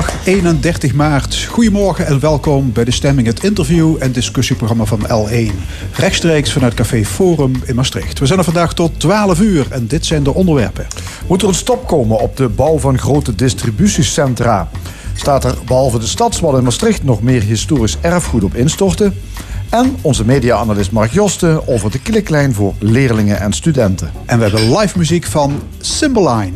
Zondag 31 maart. Goedemorgen en welkom bij de Stemming, het interview- en discussieprogramma van L1. Rechtstreeks vanuit Café Forum in Maastricht. We zijn er vandaag tot 12 uur en dit zijn de onderwerpen. Moet er een stop komen op de bouw van grote distributiecentra? Staat er behalve de stadswal in Maastricht nog meer historisch erfgoed op instorten? En onze media-analyst Mark Josten over de kliklijn voor leerlingen en studenten. En we hebben live muziek van Cymbeline.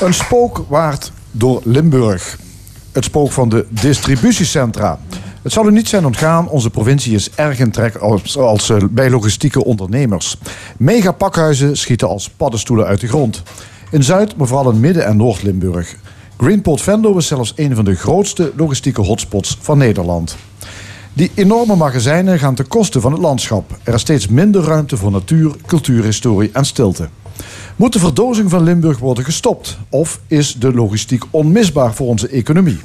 Een spook waard door Limburg. Het spook van de distributiecentra. Het zal u niet zijn ontgaan, onze provincie is erg in trek als, als eh, bij logistieke ondernemers. Megapakhuizen schieten als paddenstoelen uit de grond. In Zuid, maar vooral in Midden- en Noord-Limburg. Greenport Venlo is zelfs een van de grootste logistieke hotspots van Nederland. Die enorme magazijnen gaan ten koste van het landschap. Er is steeds minder ruimte voor natuur, cultuurhistorie en stilte. Moet de verdozing van Limburg worden gestopt? Of is de logistiek onmisbaar voor onze economie?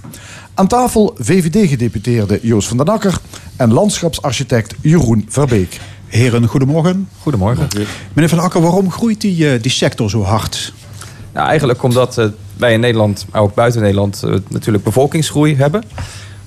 Aan tafel VVD-gedeputeerde Joost van den Akker en landschapsarchitect Jeroen Verbeek. Heren, goedemorgen. Goedemorgen. Meneer Van Akker, waarom groeit die, eh, die sector zo hard? Nou, eigenlijk omdat uh, wij in Nederland, maar ook buiten Nederland, uh, natuurlijk bevolkingsgroei hebben.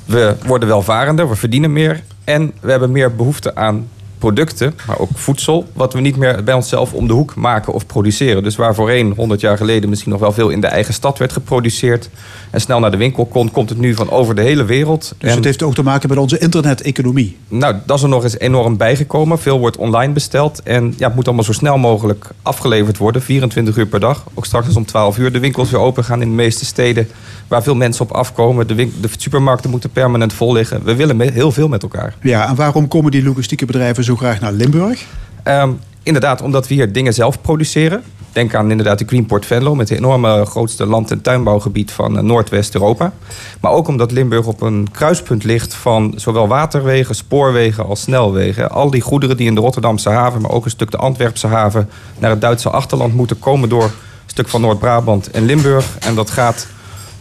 We worden welvarender, we verdienen meer en we hebben meer behoefte aan producten, maar ook voedsel, wat we niet meer bij onszelf om de hoek maken of produceren. Dus waar voorheen 100 jaar geleden misschien nog wel veel in de eigen stad werd geproduceerd en snel naar de winkel kon, komt het nu van over de hele wereld. Dus en, het heeft ook te maken met onze internet-economie. Nou, dat is er nog eens enorm bijgekomen. Veel wordt online besteld en ja, het moet allemaal zo snel mogelijk afgeleverd worden, 24 uur per dag. Ook straks om 12 uur de winkels weer open gaan in de meeste steden waar veel mensen op afkomen. De, de supermarkten moeten permanent vol liggen. We willen heel veel met elkaar. Ja, en waarom komen die logistieke bedrijven zo graag naar Limburg? Um, inderdaad, omdat we hier dingen zelf produceren. Denk aan inderdaad de Greenport Venlo met het enorme grootste land- en tuinbouwgebied van Noordwest-Europa. Maar ook omdat Limburg op een kruispunt ligt van zowel waterwegen, spoorwegen als snelwegen. Al die goederen die in de Rotterdamse haven, maar ook een stuk de Antwerpse haven naar het Duitse achterland moeten komen door een stuk van Noord-Brabant en Limburg. En dat gaat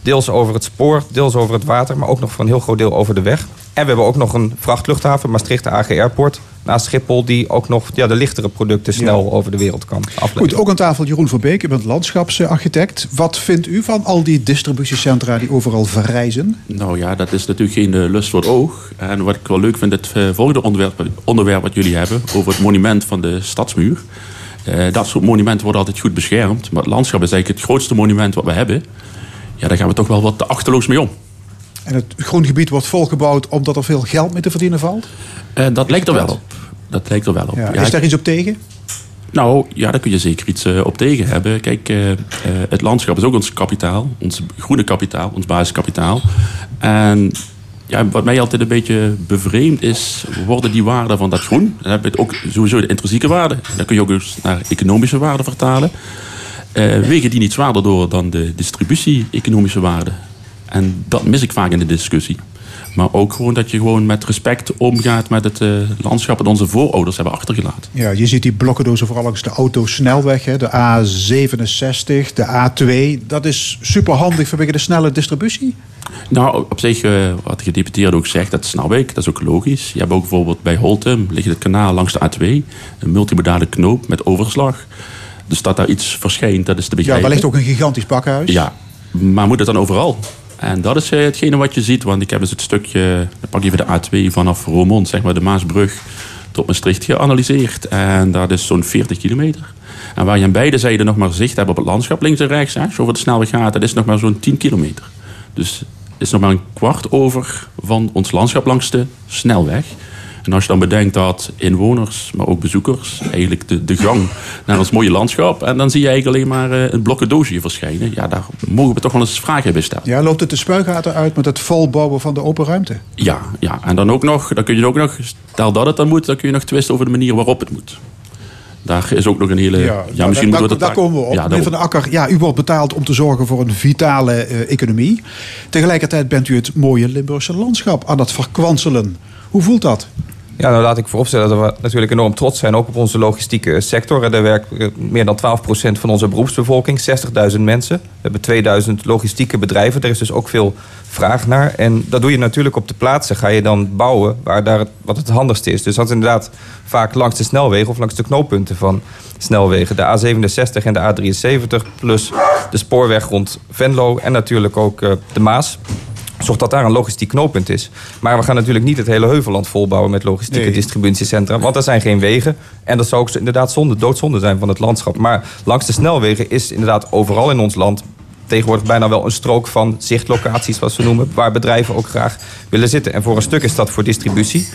deels over het spoor, deels over het water, maar ook nog voor een heel groot deel over de weg. En we hebben ook nog een vrachtluchthaven, Maastricht AG Airport, naast Schiphol, die ook nog ja, de lichtere producten snel ja. over de wereld kan afleveren. Goed, ook aan tafel Jeroen Verbeek, u bent landschapsarchitect. Wat vindt u van al die distributiecentra die overal verrijzen? Nou ja, dat is natuurlijk geen uh, lust voor het oog. En wat ik wel leuk vind, het uh, volgende onderwerp, onderwerp wat jullie hebben, over het monument van de stadsmuur. Uh, dat soort monumenten worden altijd goed beschermd, maar het landschap is eigenlijk het grootste monument wat we hebben. Ja, daar gaan we toch wel wat achterloos mee om. En het grondgebied wordt volgebouwd omdat er veel geld mee te verdienen valt? Uh, dat lijkt er wel op. Dat lijkt er wel op. Ja, is daar iets op tegen? Nou, ja, daar kun je zeker iets uh, op tegen hebben. Kijk, uh, het landschap is ook ons kapitaal. Ons groene kapitaal, ons basiskapitaal. En ja, wat mij altijd een beetje bevreemd is... worden die waarden van dat groen... dan heb je ook sowieso de intrinsieke waarde. Dan kun je ook eens naar economische waarde vertalen. Uh, wegen die niet zwaarder door dan de distributie-economische waarde. En dat mis ik vaak in de discussie. Maar ook gewoon dat je gewoon met respect omgaat met het uh, landschap dat onze voorouders hebben achtergelaten. Ja, je ziet die blokkendozen vooral langs de autosnelweg, hè, de A67, de A2. Dat is superhandig vanwege de snelle distributie. Nou, op zich, uh, wat de gedeputeerde ook zegt, dat snap ik. Dat is ook logisch. Je hebt ook bijvoorbeeld bij Holtem, ligt het kanaal langs de A2. Een multimodale knoop met overslag. Dus dat daar iets verschijnt, dat is te begrijpen. Ja, daar ligt ook een gigantisch pakhuis. Ja, maar moet het dan overal? En dat is hetgene wat je ziet, want ik heb eens het stukje, dan pak even de A2 vanaf Roermond, zeg maar de Maasbrug, tot Maastricht geanalyseerd. En dat is zo'n 40 kilometer. En waar je aan beide zijden nog maar zicht hebt op het landschap, links en rechts, als je over de snelweg gaat, dat is nog maar zo'n 10 kilometer. Dus is nog maar een kwart over van ons landschap langs de snelweg. En als je dan bedenkt dat inwoners, maar ook bezoekers, eigenlijk de, de gang naar ons mooie landschap. En dan zie je eigenlijk alleen maar een blokken doosje verschijnen. Ja, daar mogen we toch wel eens vragen bij stellen. Ja, loopt het de spuigaten uit met het volbouwen van de open ruimte? Ja, ja. en dan ook nog, dan kun je ook nog, stel dat het dan moet, dan kun je nog twisten over de manier waarop het moet. Daar is ook nog een hele. Ja, ja misschien daar, daar, daar komen we op. Ja, Meneer Van de Akker, ja, u wordt betaald om te zorgen voor een vitale uh, economie. Tegelijkertijd bent u het mooie Limburgse landschap aan het verkwanselen. Hoe voelt dat? Ja, nou laat ik vooropstellen dat we natuurlijk enorm trots zijn ook op onze logistieke sector. Er werkt meer dan 12% van onze beroepsbevolking, 60.000 mensen. We hebben 2000 logistieke bedrijven. Er is dus ook veel vraag naar. En dat doe je natuurlijk op de plaatsen. Ga je dan bouwen waar daar wat het handigste is. Dus dat is inderdaad vaak langs de snelwegen of langs de knooppunten van snelwegen. De A67 en de A73 plus de spoorweg rond Venlo en natuurlijk ook uh, de Maas. Zorg dat daar een logistiek knooppunt is. Maar we gaan natuurlijk niet het hele Heuvelland volbouwen met logistieke nee. distributiecentra. Want er zijn geen wegen. En dat zou ook inderdaad zonde, doodzonde zijn van het landschap. Maar langs de snelwegen is inderdaad overal in ons land tegenwoordig bijna wel een strook van zichtlocaties, wat ze noemen, waar bedrijven ook graag willen zitten. En voor een stuk is dat voor distributie.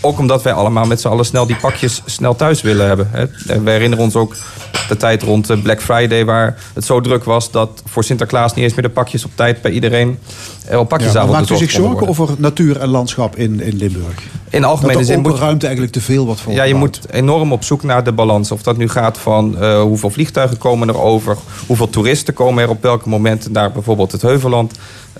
Ook omdat wij allemaal met z'n allen snel die pakjes snel thuis willen hebben. We herinneren ons ook de tijd rond eh, Black Friday... waar het zo druk was dat voor Sinterklaas niet eens meer de pakjes op tijd... bij iedereen eh, op pakjesavond ja, Maakt u zich zorgen over natuur en landschap in, in Limburg? In algemene zin moet ruimte eigenlijk te veel wat voor. Ja, je moet enorm op zoek naar de balans. Of dat nu gaat van uh, hoeveel vliegtuigen komen er over... hoeveel toeristen komen er op welke momenten naar bijvoorbeeld het Heuvelland...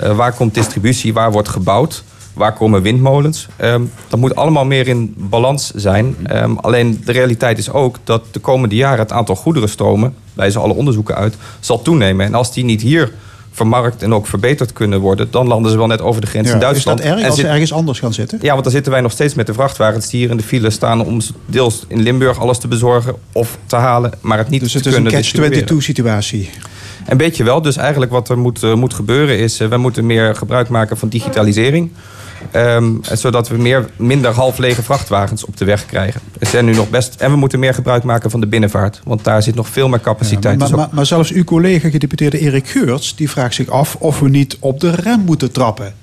Uh, waar komt distributie, waar wordt gebouwd... Waar komen windmolens? Um, dat moet allemaal meer in balans zijn. Um, alleen de realiteit is ook dat de komende jaren het aantal goederenstromen, wijzen alle onderzoeken uit, zal toenemen. En als die niet hier vermarkt en ook verbeterd kunnen worden, dan landen ze wel net over de grens ja, in Duitsland. Is dat erg als ze ergens anders gaan zitten? Ja, want dan zitten wij nog steeds met de vrachtwagens die hier in de file staan om deels in Limburg alles te bezorgen of te halen, maar het niet dus het te kunnen Dus het is een catch-22 situatie? Een beetje wel. Dus eigenlijk wat er moet, uh, moet gebeuren is, uh, we moeten meer gebruik maken van digitalisering. Um, zodat we meer, minder half lege vrachtwagens op de weg krijgen. Er zijn nu nog best, en we moeten meer gebruik maken van de binnenvaart. Want daar zit nog veel meer capaciteit. Ja, maar, maar, maar, zelfs uw collega, gedeputeerde Erik Geurts... die vraagt zich af of we niet op de rem moeten trappen.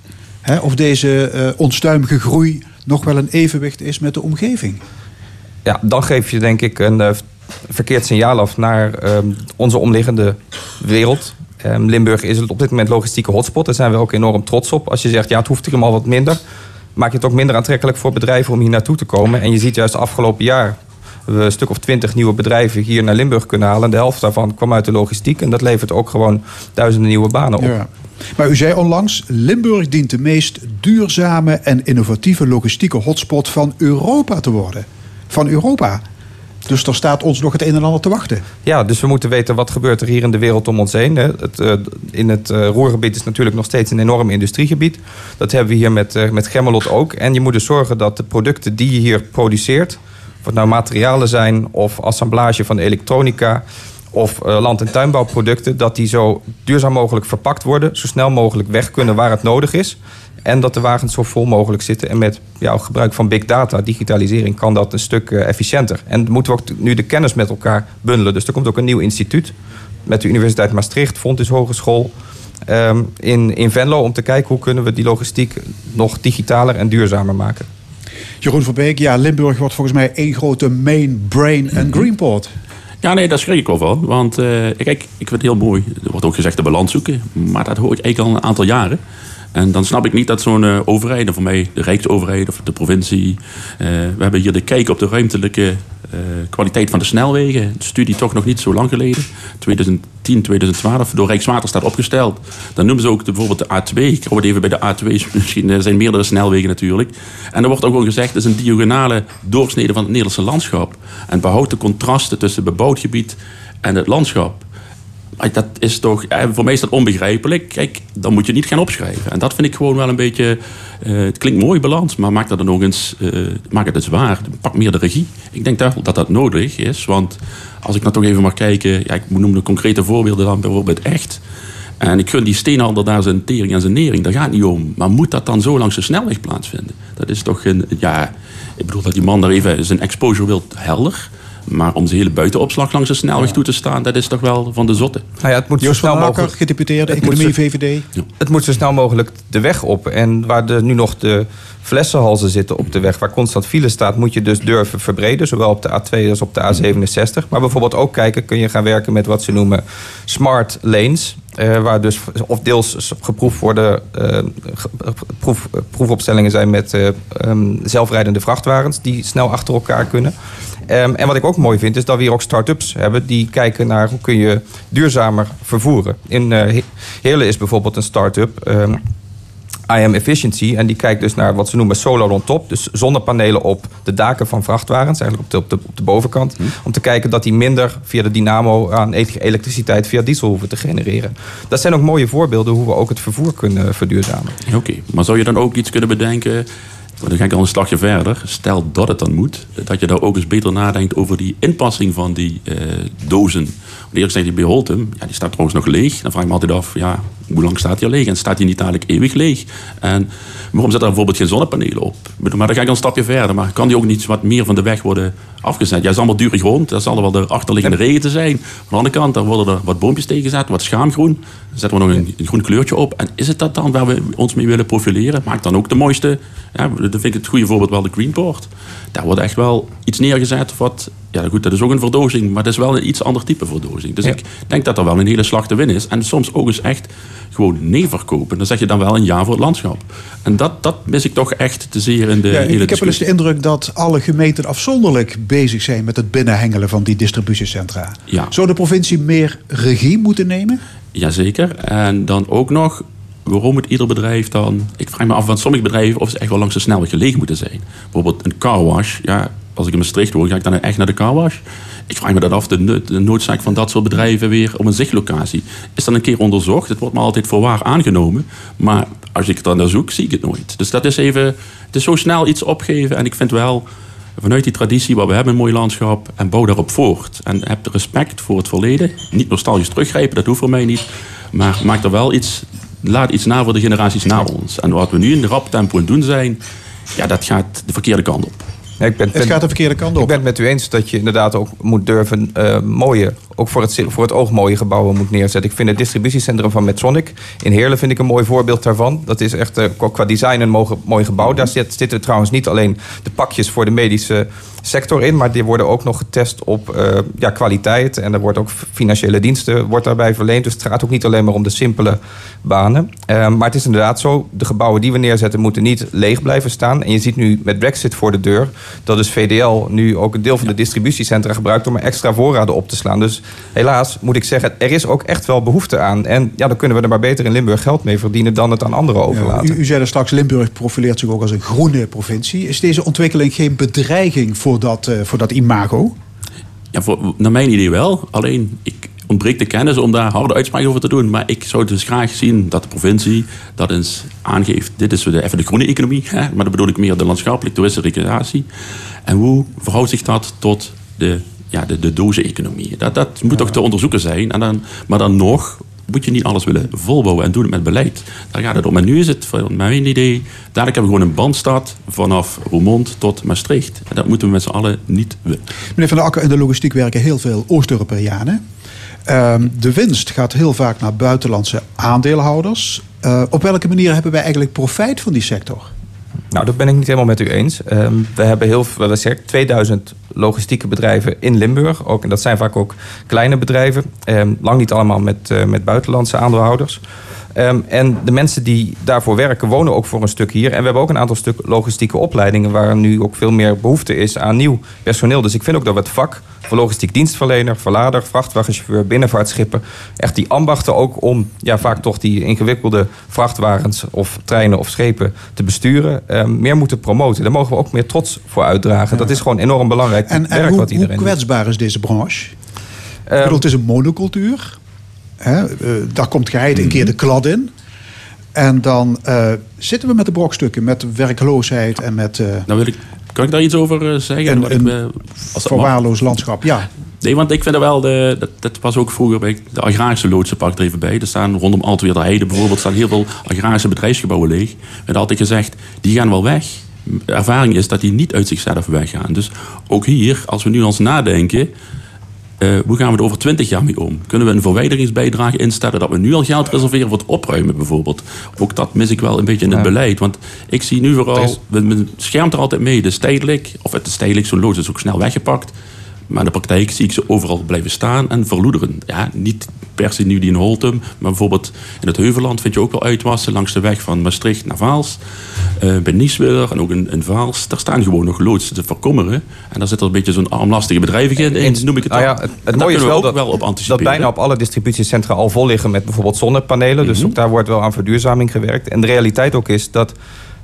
He, of deze uh, onstuimige groei nog wel een evenwicht is met de omgeving. Ja, dan geef je denk ik een uh, verkeerd signaal af naar uh, onze omliggende wereld. Um, Limburg is op dit moment logistieke hotspot. Daar zijn we ook enorm trots op. Als je zegt, ja, het hoeft hier allemaal wat minder... maak je het ook minder aantrekkelijk voor bedrijven om hier naartoe te komen. En je ziet juist afgelopen jaar... we een stuk of twintig nieuwe bedrijven hier naar Limburg kunnen halen. En de helft daarvan kwam uit de logistiek. En dat levert ook gewoon duizenden nieuwe banen op. Ja. Maar u zei onlangs, Limburg dient de meest duurzame en innovatieve logistieke hotspot van Europa te worden. Van Europa. Dus er staat ons nog het een en ander te wachten. Ja, dus we moeten weten wat gebeurt er hier in de wereld om ons heen. Het, uh, in het uh, Roergebied is natuurlijk nog steeds een enorm industriegebied. Dat hebben we hier met, uh, met Gemmelot ook. En je moet dus zorgen dat de producten die je hier produceert... of het nou materialen zijn of assemblage van elektronica of land- en tuinbouwproducten... dat die zo duurzaam mogelijk verpakt worden... zo snel mogelijk weg kunnen waar het nodig is... En dat de wagens zo vol mogelijk zitten. En met ja, gebruik van big data, digitalisering, kan dat een stuk uh, efficiënter. En moeten we ook nu de kennis met elkaar bundelen. Dus er komt ook een nieuw instituut met de Universiteit Maastricht, Fontys Hogeschool. Um, in, in Venlo om te kijken hoe kunnen we die logistiek nog digitaler en duurzamer maken. Jeroen van Beek, ja, Limburg wordt volgens mij één grote main brain en greenport. Ja, nee, daar schrik ik wel van. Want uh, kijk, ik vind het heel mooi. Er wordt ook gezegd de balans zoeken. Maar dat hoor ik eigenlijk al een aantal jaren. En dan snap ik niet dat zo'n uh, overheid, voor mij de Rijksoverheid of de provincie... Uh, we hebben hier de kijk op de ruimtelijke uh, kwaliteit van de snelwegen. Een studie toch nog niet zo lang geleden. 2010, 2012, door Rijkswaterstaat opgesteld. Dan noemen ze ook de, bijvoorbeeld de A2. Ik hou het even bij de A2. Misschien er zijn meerdere snelwegen natuurlijk. En er wordt ook gewoon gezegd... het is een diagonale doorsnede van het Nederlandse landschap. En behoudt de contrasten tussen bebouwd gebied en het landschap. Dat is toch, voor mij is dat onbegrijpelijk. Kijk, dan moet je niet gaan opschrijven. En dat vind ik gewoon wel een beetje. Uh, het klinkt mooi balans, maar maak dat dan nog eens. Maak het zwaar. Pak meer de regie. Ik denk dat dat, dat nodig is. Want als ik nou toch even mag kijken. Ja, ik noem de concrete voorbeelden dan bijvoorbeeld echt. En ik gun die steenhalder daar zijn tering en zijn nering. Daar gaat het niet om. Maar moet dat dan zo langs de snelweg plaatsvinden? Dat is toch een. Ja, ik bedoel dat die man daar even zijn exposure wil helder. Maar om zijn hele buitenopslag langs de snelweg toe te staan, dat is toch wel van de zotte. Nou ja, het moet zo Joost snel van Akker, mogelijk... gedeputeerde het moet Economie zo- VVD. Het moet zo snel mogelijk de weg op. En waar er nu nog de flessenhalzen zitten op de weg, waar constant file staat, moet je dus durven verbreden. Zowel op de A2 als op de A67. Maar bijvoorbeeld ook kijken, kun je gaan werken met wat ze noemen smart lanes. Eh, waar dus of deels geproefd worden, ge- proef, proefopstellingen zijn met eh, ehm, zelfrijdende vrachtwagens die snel achter elkaar kunnen. Ehm, en wat ik ook mooi vind, is dat we hier ook start-ups hebben die kijken naar hoe kun je duurzamer vervoeren. In He- Heerlen is bijvoorbeeld een start-up. ehm, I am Efficiency. En die kijkt dus naar wat ze noemen solar on top. Dus zonnepanelen op de daken van vrachtwagens. Eigenlijk op de, op de, op de bovenkant. Om te kijken dat die minder via de dynamo aan elektriciteit via diesel hoeven te genereren. Dat zijn ook mooie voorbeelden hoe we ook het vervoer kunnen verduurzamen. Oké, maar zou je dan ook iets kunnen bedenken? Dan ga ik al een stapje verder. Stel dat het dan moet, dat je daar ook eens beter nadenkt over die inpassing van die eh, dozen. Eerst zeg je bij Holtum, ja, die staat trouwens nog leeg. Dan vraag ik me altijd af, ja, hoe lang staat die al leeg? En staat die niet dadelijk eeuwig leeg? En waarom zit daar bijvoorbeeld geen zonnepanelen op? Maar dan ga ik een stapje verder. Maar kan die ook niet wat meer van de weg worden afgezet? Ja, het is allemaal dure grond. Dat zal er wel de achterliggende regen te zijn. Aan de andere kant, daar worden er wat boompjes tegen gezet, wat schaamgroen. Dan zetten we nog een, een groen kleurtje op. En is het dat dan waar we ons mee willen profileren? Maak dan ook de mooiste. Ja, dan vind ik het goede voorbeeld wel de Greenport. Daar wordt echt wel iets neergezet wat. Ja, goed, dat is ook een verdozing, maar dat is wel een iets ander type verdozing. Dus Ja. ik denk dat er wel een hele slag te winnen is. En soms ook eens echt gewoon nee verkopen. Dan zeg je dan wel een ja voor het landschap. En dat, dat mis ik toch echt te zeer in de Ja, hele ik heb wel eens de indruk dat alle gemeenten afzonderlijk bezig zijn met het binnenhengelen van die distributiecentra. Ja. Zou de provincie meer regie moeten nemen? Jazeker. En dan ook nog, waarom moet ieder bedrijf dan... Ik vraag me af van sommige bedrijven of ze echt wel langs de snelweg gelegen moeten zijn. Bijvoorbeeld een carwash. Ja, als ik in Maastricht hoor, ga ik dan echt naar de carwash? Ik vraag me dat af, de, no- de noodzaak van dat soort bedrijven weer op een zichtlocatie. Is dat een keer onderzocht? Het wordt me altijd voor waar aangenomen. Maar als ik het dan naar zoek, zie ik het nooit. Dus dat is even... Het is zo snel iets opgeven. En ik vind wel vanuit die traditie waar we hebben een mooi landschap en bouw daarop voort. En heb respect voor het verleden. Niet nostalgisch teruggrijpen, dat hoeft voor mij niet. Maar maak er wel iets, laat iets na voor de generaties na ons. En wat we nu in rap tempo aan doen zijn, ja, dat gaat de verkeerde kant op. Ik ben, Het gaat de verkeerde kant Ik op. ben het met u eens dat je inderdaad ook moet durven eh, mooie, ook voor het, voor het oog mooie gebouwen moet neerzetten. Ik vind het distributiecentrum van Medtronic in Heerlen vind ik een mooi voorbeeld daarvan. Dat is echt eh, qua- design een moge- mooi gebouw. Daar zit- zitten trouwens niet alleen de pakjes voor de medische sector in, maar die worden ook nog getest op eh, ja, kwaliteit. En er wordt ook financiële diensten wordt daarbij verleend. Dus het gaat ook niet alleen maar om de simpele banen. Eh, maar het is inderdaad zo, de gebouwen die we neerzetten moeten niet leeg blijven staan. En je ziet nu met Brexit voor de deur dat dus VDL nu ook een deel van de distributiecentra gebruikt om er extra voorraden op te slaan. Dus helaas moet ik zeggen, er is ook echt wel behoefte aan. En ja, dan kunnen we er maar beter in Limburg geld mee verdienen dan het aan anderen Ja, overlaten. u, u zei er straks, Limburg profileert zich ook als een groene provincie. Is deze ontwikkeling geen bedreiging voor dat, eh, voor dat imago? Ja, voor, naar mijn idee wel. Alleen, ik ontbreekt de kennis om daar harde uitspraken over te doen. Maar ik zou dus graag zien dat de provincie dat eens aangeeft. Dit is de, even de groene economie. Hè? Maar dan bedoel ik meer de landschappelijk toeristische recreatie. En hoe verhoudt zich dat tot de, ja, de, de dozen-economie? Dat, dat moet toch te onderzoeken zijn. En dan, maar dan nog moet je niet alles willen volbouwen en doen het met beleid. Daar gaat het om. En nu is het, van mijn idee, dadelijk hebben we gewoon een bandstad vanaf Roermond tot Maastricht. En dat moeten we met z'n allen niet willen. Meneer Van der Akker, in de logistiek werken heel veel Oost-Europeanen. Ehm, de winst gaat heel vaak naar buitenlandse aandeelhouders. Eh, op welke manier hebben wij eigenlijk profijt van die sector? Nou, dat ben ik niet helemaal met u eens. Ehm, we hebben heel veel, zeggen 2000 logistieke bedrijven in Limburg. Ook, en dat zijn vaak ook kleine bedrijven. Ehm, lang niet allemaal met, eh, met buitenlandse aandeelhouders. Ehm, en de mensen die daarvoor werken, wonen ook voor een stuk hier. En we hebben ook een aantal stuk logistieke opleidingen... waar nu ook veel meer behoefte is aan nieuw personeel. Dus ik vind ook dat we het vak voor logistiek dienstverlener... verlader, vrachtwagenchauffeur, binnenvaartschepen... echt die ambachten ook om ja, vaak toch die ingewikkelde vrachtwagens... of treinen of schepen te besturen... ehm, meer moeten promoten. Daar mogen we ook meer trots voor uitdragen. Dat is gewoon enorm belangrijk En, en werk hoe, wat hoe iedereen doet. kwetsbaar is deze branche? Ik Ehm, bedoel, het is een monocultuur. Hè? eh, daar komt geheid een keer de klad in. En dan eh, zitten we met de brokstukken, met werkloosheid en met eh Nou wil ik, kan ik daar iets over zeggen? Een- een landschap. Ja, Nee, want ik vind er wel, de, dat, dat was ook vroeger bij de agrarische loodsen, pak ik er even bij. Er staan rondom Altweer de Heide bijvoorbeeld staan heel veel agrarische bedrijfsgebouwen leeg. Werd altijd gezegd, die gaan wel weg. ervaring is dat die niet uit zichzelf weggaan. Dus ook hier, als we nu eens nadenken. Uh, hoe gaan we er over twintig jaar mee om? Kunnen we een verwijderingsbijdrage instellen dat we nu al geld reserveren voor het opruimen bijvoorbeeld? Ook dat mis ik wel een beetje in het beleid. Want ik zie nu vooral, men schermt er altijd mee, de stedelijk, of het is tijdelijk, zo'n loods is ook snel weggepakt. Maar in de praktijk zie ik ze overal blijven staan en verloederen. Ja, niet per se nu die in Holtum, maar bijvoorbeeld in het Heuvelland vind je ook wel uitwassen langs de weg van Maastricht naar Vaals. Uh, bij Nieswiller en ook in, in, Vaals. Daar staan gewoon nog loodsen te verkommeren. En daar zit er een beetje zo'n armlastige bedrijvigheid in, noem ik het nou ja, Het, het mooie is wel, dat, wel op anticiperen. dat bijna op alle distributiecentra al vol liggen met bijvoorbeeld zonnepanelen. Dus mhm. ook daar wordt wel aan verduurzaming gewerkt. En de realiteit ook is dat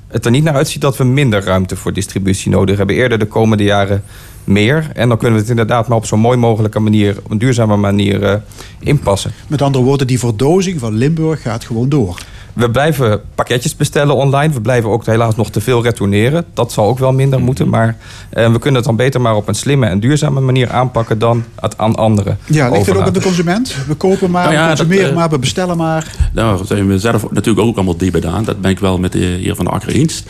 het er niet naar uitziet dat we minder ruimte voor distributie nodig hebben. Eerder de komende jaren meer. En dan kunnen we het inderdaad maar op zo'n mooi mogelijke manier, op een duurzame manier uh, inpassen. Met andere woorden, die verdozing van Limburg gaat gewoon door. We blijven pakketjes bestellen online. We blijven ook helaas nog te veel retourneren. Dat zal ook wel minder mhm. moeten. Maar uh, we kunnen het dan beter maar op een slimme en duurzame manier aanpakken dan het aan anderen. Ja, ligt het ook aan de consument? We kopen maar, nou we consumeren uh, maar, we bestellen maar. Nou, daar zijn we zelf natuurlijk ook allemaal diep aan. Dat ben ik wel met de heer Van de Akker eens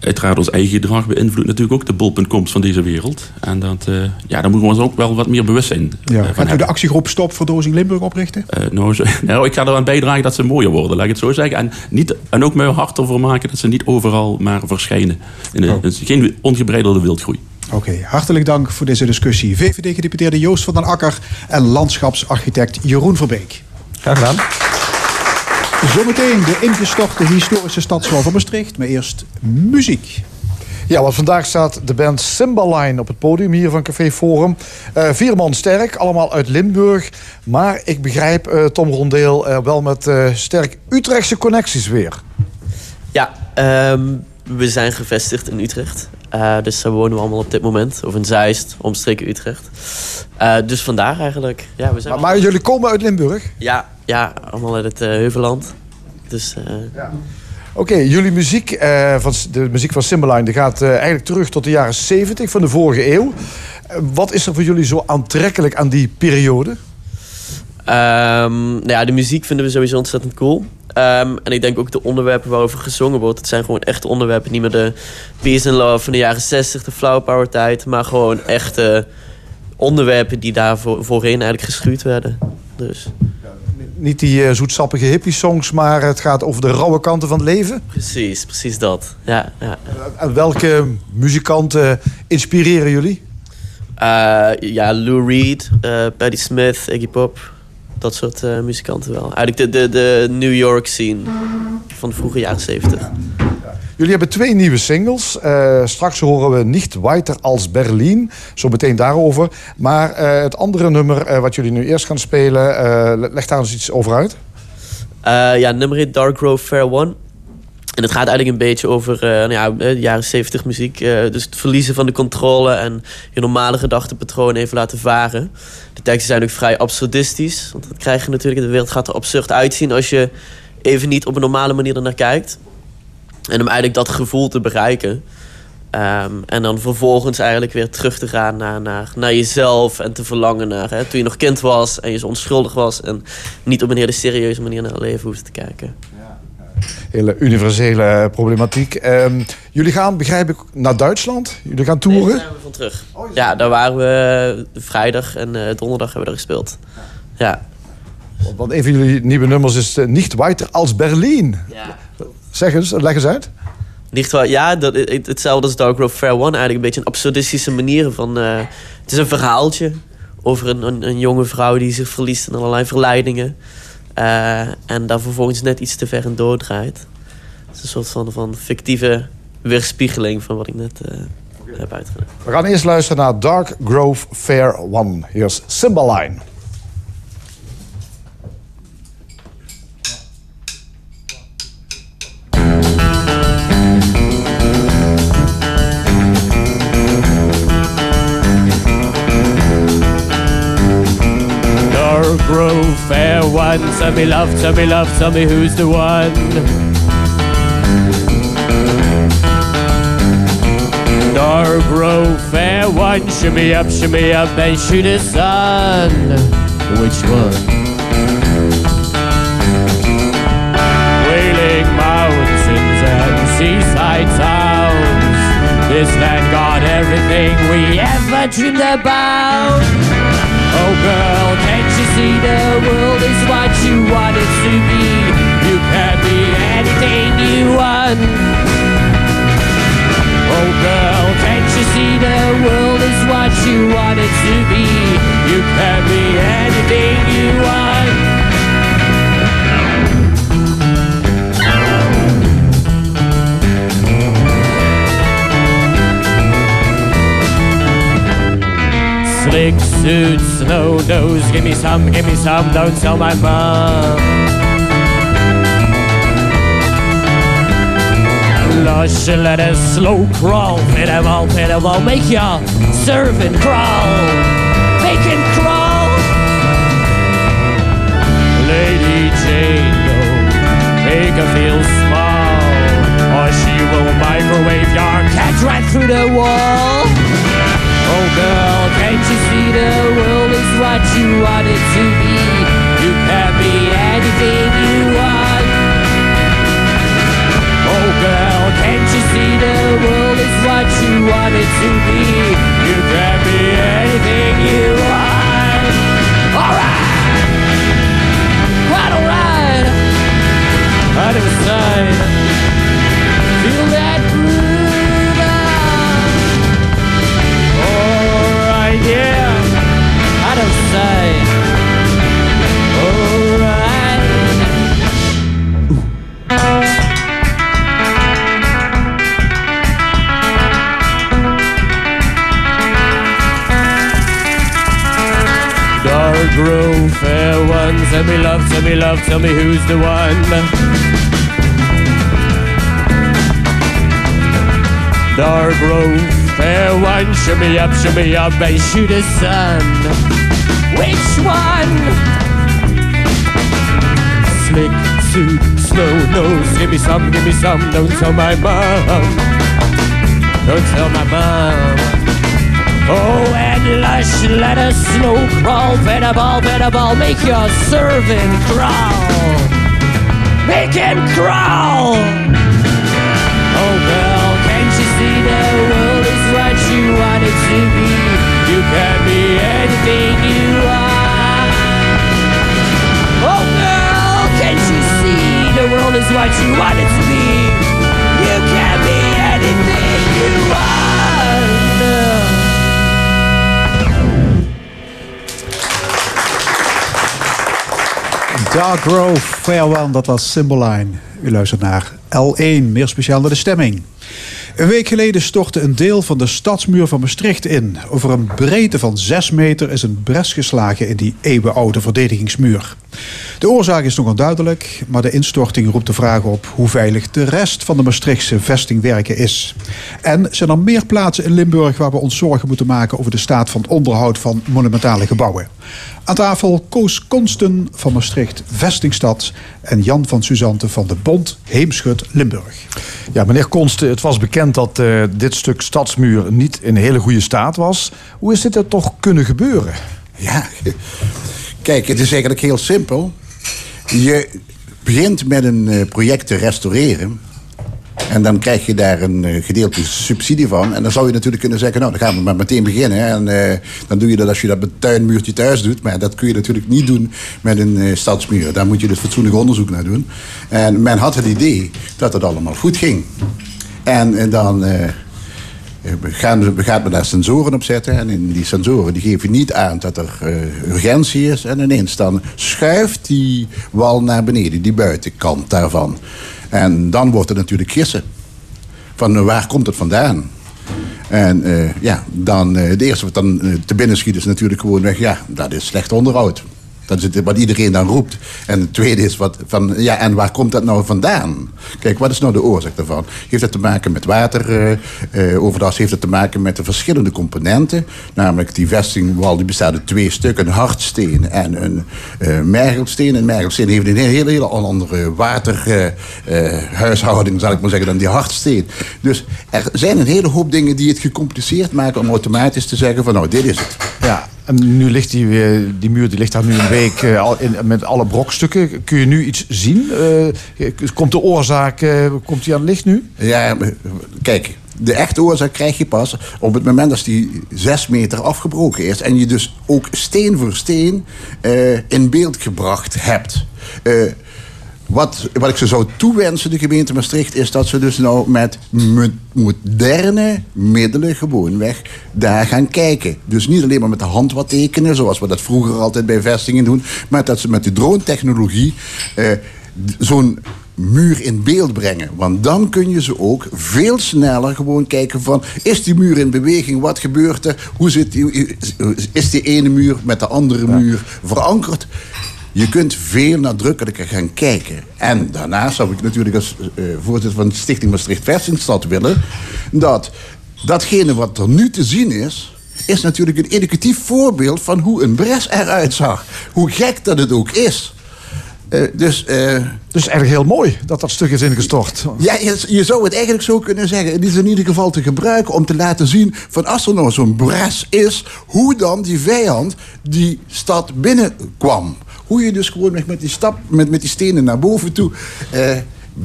uiteraard ons eigen gedrag beïnvloedt natuurlijk ook de bol.coms van deze wereld. En dat, uh, ja, daar moeten we ons ook wel wat meer bewust zijn. Ja. Gaat u de actiegroep Stop Verdozing Limburg oprichten? Uh, nou, zo, nou, ik ga eraan bijdragen dat ze mooier worden, laat ik het zo zeggen. En, niet, en ook me hard ervoor maken dat ze niet overal maar verschijnen. In de, oh. dus geen ongebreidelde wildgroei. Oké, hartelijk dank voor deze discussie. VVD-gedeputeerde Joost van den Akker en landschapsarchitect Jeroen Verbeek. Graag gedaan. Zometeen de ingestorte historische stadswal van Maastricht. Maar eerst muziek. Ja, want vandaag staat de band Cymbaline op het podium hier van Café Forum. Uh, vier man sterk, allemaal uit Limburg. Maar ik begrijp, uh, Tom Rondeel, uh, wel met sterk Utrechtse connecties weer. Ja, um, we zijn gevestigd in Utrecht. dus daar wonen we allemaal op dit moment. Of in Zeist, omstreken Utrecht. dus vandaag eigenlijk. Ja, we zijn maar, maar jullie komen uit Limburg? Ja, ja, allemaal uit het uh, Heuvelland. Dus, uh... ja. Oké, jullie muziek, uh, van, de muziek van Cymbaline, die gaat eigenlijk terug tot de jaren 70 van de vorige eeuw. wat is er voor jullie zo aantrekkelijk aan die periode? Um, nou ja, de muziek vinden we sowieso ontzettend cool. Um, en ik denk ook de onderwerpen waarover gezongen wordt. Het zijn gewoon echte onderwerpen. Niet meer de peace and love van de jaren 60, de flower power tijd. Maar gewoon echte onderwerpen die daar voor, voorheen eigenlijk geschuurd werden. Dus niet die uh, zoetsappige hippie-songs, maar het gaat over de rauwe kanten van het leven. Precies, precies dat. Ja, ja. En welke muzikanten inspireren jullie? Uh, ja, Lou Reed, uh, Patti Smith, Iggy Pop. Dat soort muzikanten wel. Eigenlijk de, de, de New York scene van de vroege jaren zeventig. Jullie hebben twee nieuwe singles. Uh, straks horen we Niet Weiter als Berlin. Zo meteen daarover. Maar uh, het andere nummer uh, wat jullie nu eerst gaan spelen... leg daar eens iets over uit. ja, nummer heet Dark Grove Fair One. En het gaat eigenlijk een beetje over nou ja, jaren 70 muziek. dus het verliezen van de controle en je normale gedachtenpatroon even laten varen. De teksten zijn ook vrij absurdistisch. Want dat krijg je natuurlijk. De wereld gaat er absurd uitzien als je even niet op een normale manier ernaar kijkt. En om eigenlijk dat gevoel te bereiken. Ehm, en dan vervolgens eigenlijk weer terug te gaan naar, naar, naar jezelf en te verlangen naar hè, toen je nog kind was en je zo onschuldig was en niet op een hele serieuze manier naar het leven hoefde te kijken. Hele universele problematiek. Ehm, jullie gaan, begrijp ik, naar Duitsland? Jullie gaan toeren? Nee, daar zijn we van terug. Oh, ja, daar waren we vrijdag en uh, donderdag hebben we er gespeeld. Ja. Want een van jullie nieuwe nummers is uh, Niet Weiter als Berlin. Ja. Zeg eens, leg eens uit. Niet wel, ja, dat, hetzelfde als Dark Grove Fair One. Eigenlijk een beetje een absurdistische manier van... Uh, het is een verhaaltje over een, een, een, jonge vrouw die zich verliest in allerlei verleidingen. Uh, en daar vervolgens net iets te ver in doordraait. Het is een soort van, van fictieve weerspiegeling van wat ik net uh, heb uitgelegd. We gaan eerst luisteren naar Dark Grove Fair One. Hier is Cymbaline. Grove, fair one. Tell me love, tell me love, tell me who's the one. Grove, fair one. Shimmy up, shimmy up, and shoot the sun. Which one? Wailing mountains and seaside towns this land got everything we ever dreamed about. Oh girl, see the world is what you want it to be? You can be anything you want. Oh girl, can't you see the world is what you want it to be? You can be anything you want. Slick suits, snow nose, give me some, give me some, don't tell my mom. Lush lettuce, slow crawl, pit em all, pit em all, make ya servant crawl, bacon crawl. Lady Jane, no, make her feel small, or she will microwave your cat right through the wall. Oh girl, the world is what you want it to be? You can be anything you want. Oh girl, can't you see the world is what you want it to be? You can be anything tell me who's the one. Dark grove, fair one, me up, show me up, and shoot a sun. Which one? Slick suit, snow nose, give me some, give me some, don't tell my mom. Don't tell my mom. Oh, and lush lettuce, snow crawl, vegetable, vegetable, make your servant crawl. Make him crawl. Oh, girl, can't you see the world is what you want it to be? You can be anything you want. Oh, girl, can't you see the world is what you want it to be? You can be anything you want. Dark Grove, Fairwan, dat was Symboline. U luistert naar L1, meer speciaal naar de stemming. Een week geleden stortte een deel van de stadsmuur van Maastricht in. Over een breedte van 6 meter is een bres geslagen in die eeuwenoude verdedigingsmuur. De oorzaak is nog onduidelijk, maar de instorting roept de vraag op hoe veilig de rest van de Maastrichtse vestingwerken is. En zijn er meer plaatsen in Limburg waar we ons zorgen moeten maken over de staat van onderhoud van monumentale gebouwen? Aan tafel Koos Konsten van Maastricht Vestingstad en Jan van Suzante van de Bond Heemschut Limburg. Ja, meneer Konsten, het was bekend dat eh, dit stuk stadsmuur niet in hele goede staat was. Hoe is dit er toch kunnen gebeuren? Ja, kijk, het is eigenlijk heel simpel. Je begint met een eh, project te restaureren. En dan krijg je daar een eh, gedeelte subsidie van. En dan zou je natuurlijk kunnen zeggen, nou, dan gaan we maar meteen beginnen. En eh, dan doe je dat als je dat met tuinmuurtje thuis doet. Maar dat kun je natuurlijk niet doen met een eh, stadsmuur. Daar moet je dus fatsoenlijk onderzoek naar doen. En men had het idee dat het allemaal goed ging. En, en dan... we gaan, we gaan daar sensoren op zetten. En in die sensoren die geven niet aan dat er urgentie is. En ineens dan schuift die wal naar beneden, die buitenkant daarvan. En dan wordt het natuurlijk gissen. Van eh, waar komt het vandaan? En eh, ja, dan, het eerste wat dan te binnen schiet is natuurlijk gewoon weg. Ja, dat is slecht onderhoud. Dat het, wat iedereen dan roept. En het tweede is wat van, ja, en waar komt dat nou vandaan? Kijk, wat is nou de oorzaak daarvan? Heeft dat te maken met wateroverlast? heeft het te maken met de verschillende componenten? Namelijk die vestingwal, die bestaat uit twee stukken. Een hardsteen en een eh mergelsteen. En mergelsteen heeft een hele, hele andere waterhuishouding, zal ik maar zeggen, dan die hardsteen. Dus er zijn een hele hoop dingen die het gecompliceerd maken om automatisch te zeggen van, nou, dit is het. Ja, en nu ligt die, weer- die muur die ligt daar nu een week eh, in, met alle brokstukken. Kun je nu iets zien? Eh, komt de oorzaak eh, komt die aan het licht nu? Ja, kijk, de echte oorzaak krijg je pas op het moment dat die zes meter afgebroken is. En je dus ook steen voor steen eh, in beeld gebracht hebt. Wat, wat ik ze zou toewensen, de gemeente Maastricht, is dat ze dus nou met mo- moderne middelen gewoonweg daar gaan kijken. Dus niet alleen maar met de hand wat tekenen, zoals we dat vroeger altijd bij vestingen doen, maar dat ze met de drone-technologie eh, zo'n muur in beeld brengen. Want dan kun je ze ook veel sneller gewoon kijken van... is die muur in beweging? Wat gebeurt er? Hoe zit die, is die ene muur met de andere muur verankerd? Je kunt veel nadrukkelijker gaan kijken. En daarnaast zou ik natuurlijk als eh, voorzitter van de Stichting Maastricht Vestingstad willen... dat datgene wat er nu te zien is... is natuurlijk een educatief voorbeeld van hoe een bres eruit zag. Hoe gek dat het ook is. Eh, dus... eh, Dus eigenlijk heel mooi dat dat stuk is ingestort. ja, je, je zou het eigenlijk zo kunnen zeggen. Het is in ieder geval te gebruiken om te laten zien... van als er nou zo'n bres is... hoe dan die vijand die stad binnenkwam. Hoe je dus gewoon met die, stap, met, met die stenen naar boven toe... eh,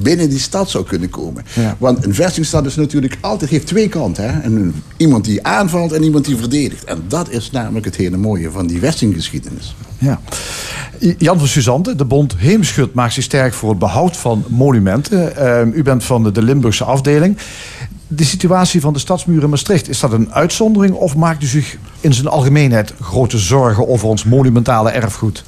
binnen die stad zou kunnen komen. Ja. Want een vestingstad is natuurlijk altijd heeft twee kanten. Hè? En iemand die aanvalt en iemand die verdedigt. En dat is namelijk het hele mooie van die vestinggeschiedenis. Ja. Jan van Suzanne, de bond Heemschut maakt zich sterk voor het behoud van monumenten. Ehm, u bent van de, de Limburgse afdeling. De situatie van de stadsmuur in Maastricht, is dat een uitzondering... of maakt u zich in zijn algemeenheid grote zorgen over ons monumentale erfgoed?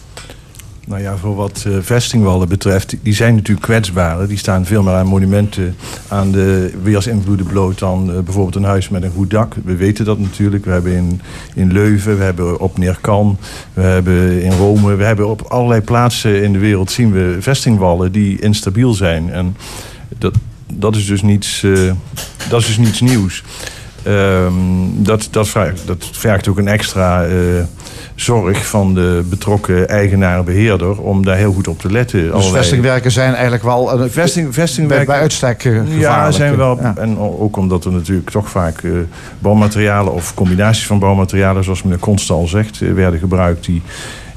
Nou ja, voor wat eh, vestingwallen betreft, die- zijn natuurlijk kwetsbaar. Die staan veel meer aan monumenten aan de weersinvloeden bloot dan eh, bijvoorbeeld een huis met een goed dak. We weten dat natuurlijk. We hebben in, in Leuven, we hebben op Neerkan, we hebben in Rome, we hebben op allerlei plaatsen in de wereld zien we vestingwallen die instabiel zijn. En dat, dat is dus niets, eh, dat is dus niets nieuws. Ehm, dat, dat, vraagt, dat vergt ook een extra eh, zorg van de betrokken eigenaar-beheerder om daar heel goed op te letten. Dus Allerlei- vestingwerken zijn eigenlijk wel een Vesting, bij, vestingwerken bij uitstek eh, gevaarlijk. ja, zijn wel. Ja. En ook omdat er natuurlijk toch vaak eh, bouwmaterialen of combinaties van bouwmaterialen, zoals meneer Constant al zegt, eh, werden gebruikt die,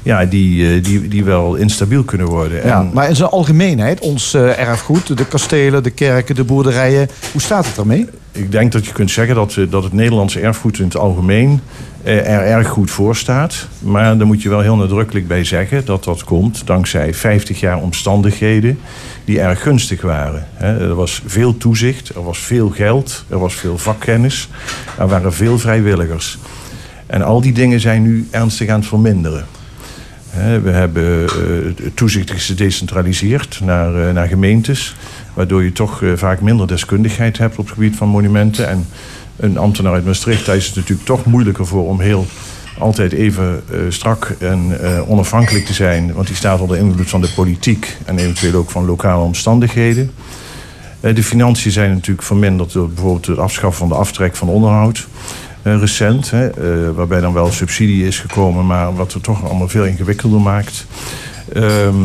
ja, die, eh, die, die wel instabiel kunnen worden. Ja, En- maar in zijn algemeenheid, ons eh, erfgoed, de kastelen, de kerken, de boerderijen, hoe staat het ermee? Ik denk dat je kunt zeggen dat, eh, dat het Nederlandse erfgoed in het algemeen eh, er erg goed voor staat. Maar daar moet je wel heel nadrukkelijk bij zeggen dat dat komt dankzij 50 jaar omstandigheden die erg gunstig waren. Er was veel toezicht, er was veel geld, er was veel vakkennis, er waren veel vrijwilligers. En al die dingen zijn nu ernstig aan het verminderen. We hebben eh, toezicht gedecentraliseerd naar, eh, naar gemeentes. Waardoor je toch eh, vaak minder deskundigheid hebt op het gebied van monumenten. En een ambtenaar uit Maastricht, daar is het natuurlijk toch moeilijker voor om heel altijd even strak en onafhankelijk te zijn. Want die staat onder invloed van de politiek en eventueel ook van lokale omstandigheden. De financiën zijn natuurlijk verminderd door bijvoorbeeld het afschaffen van de aftrek van onderhoud. Eh, recent, hè, eh, waarbij dan wel subsidie is gekomen, maar wat het toch allemaal veel ingewikkelder maakt. Ehm,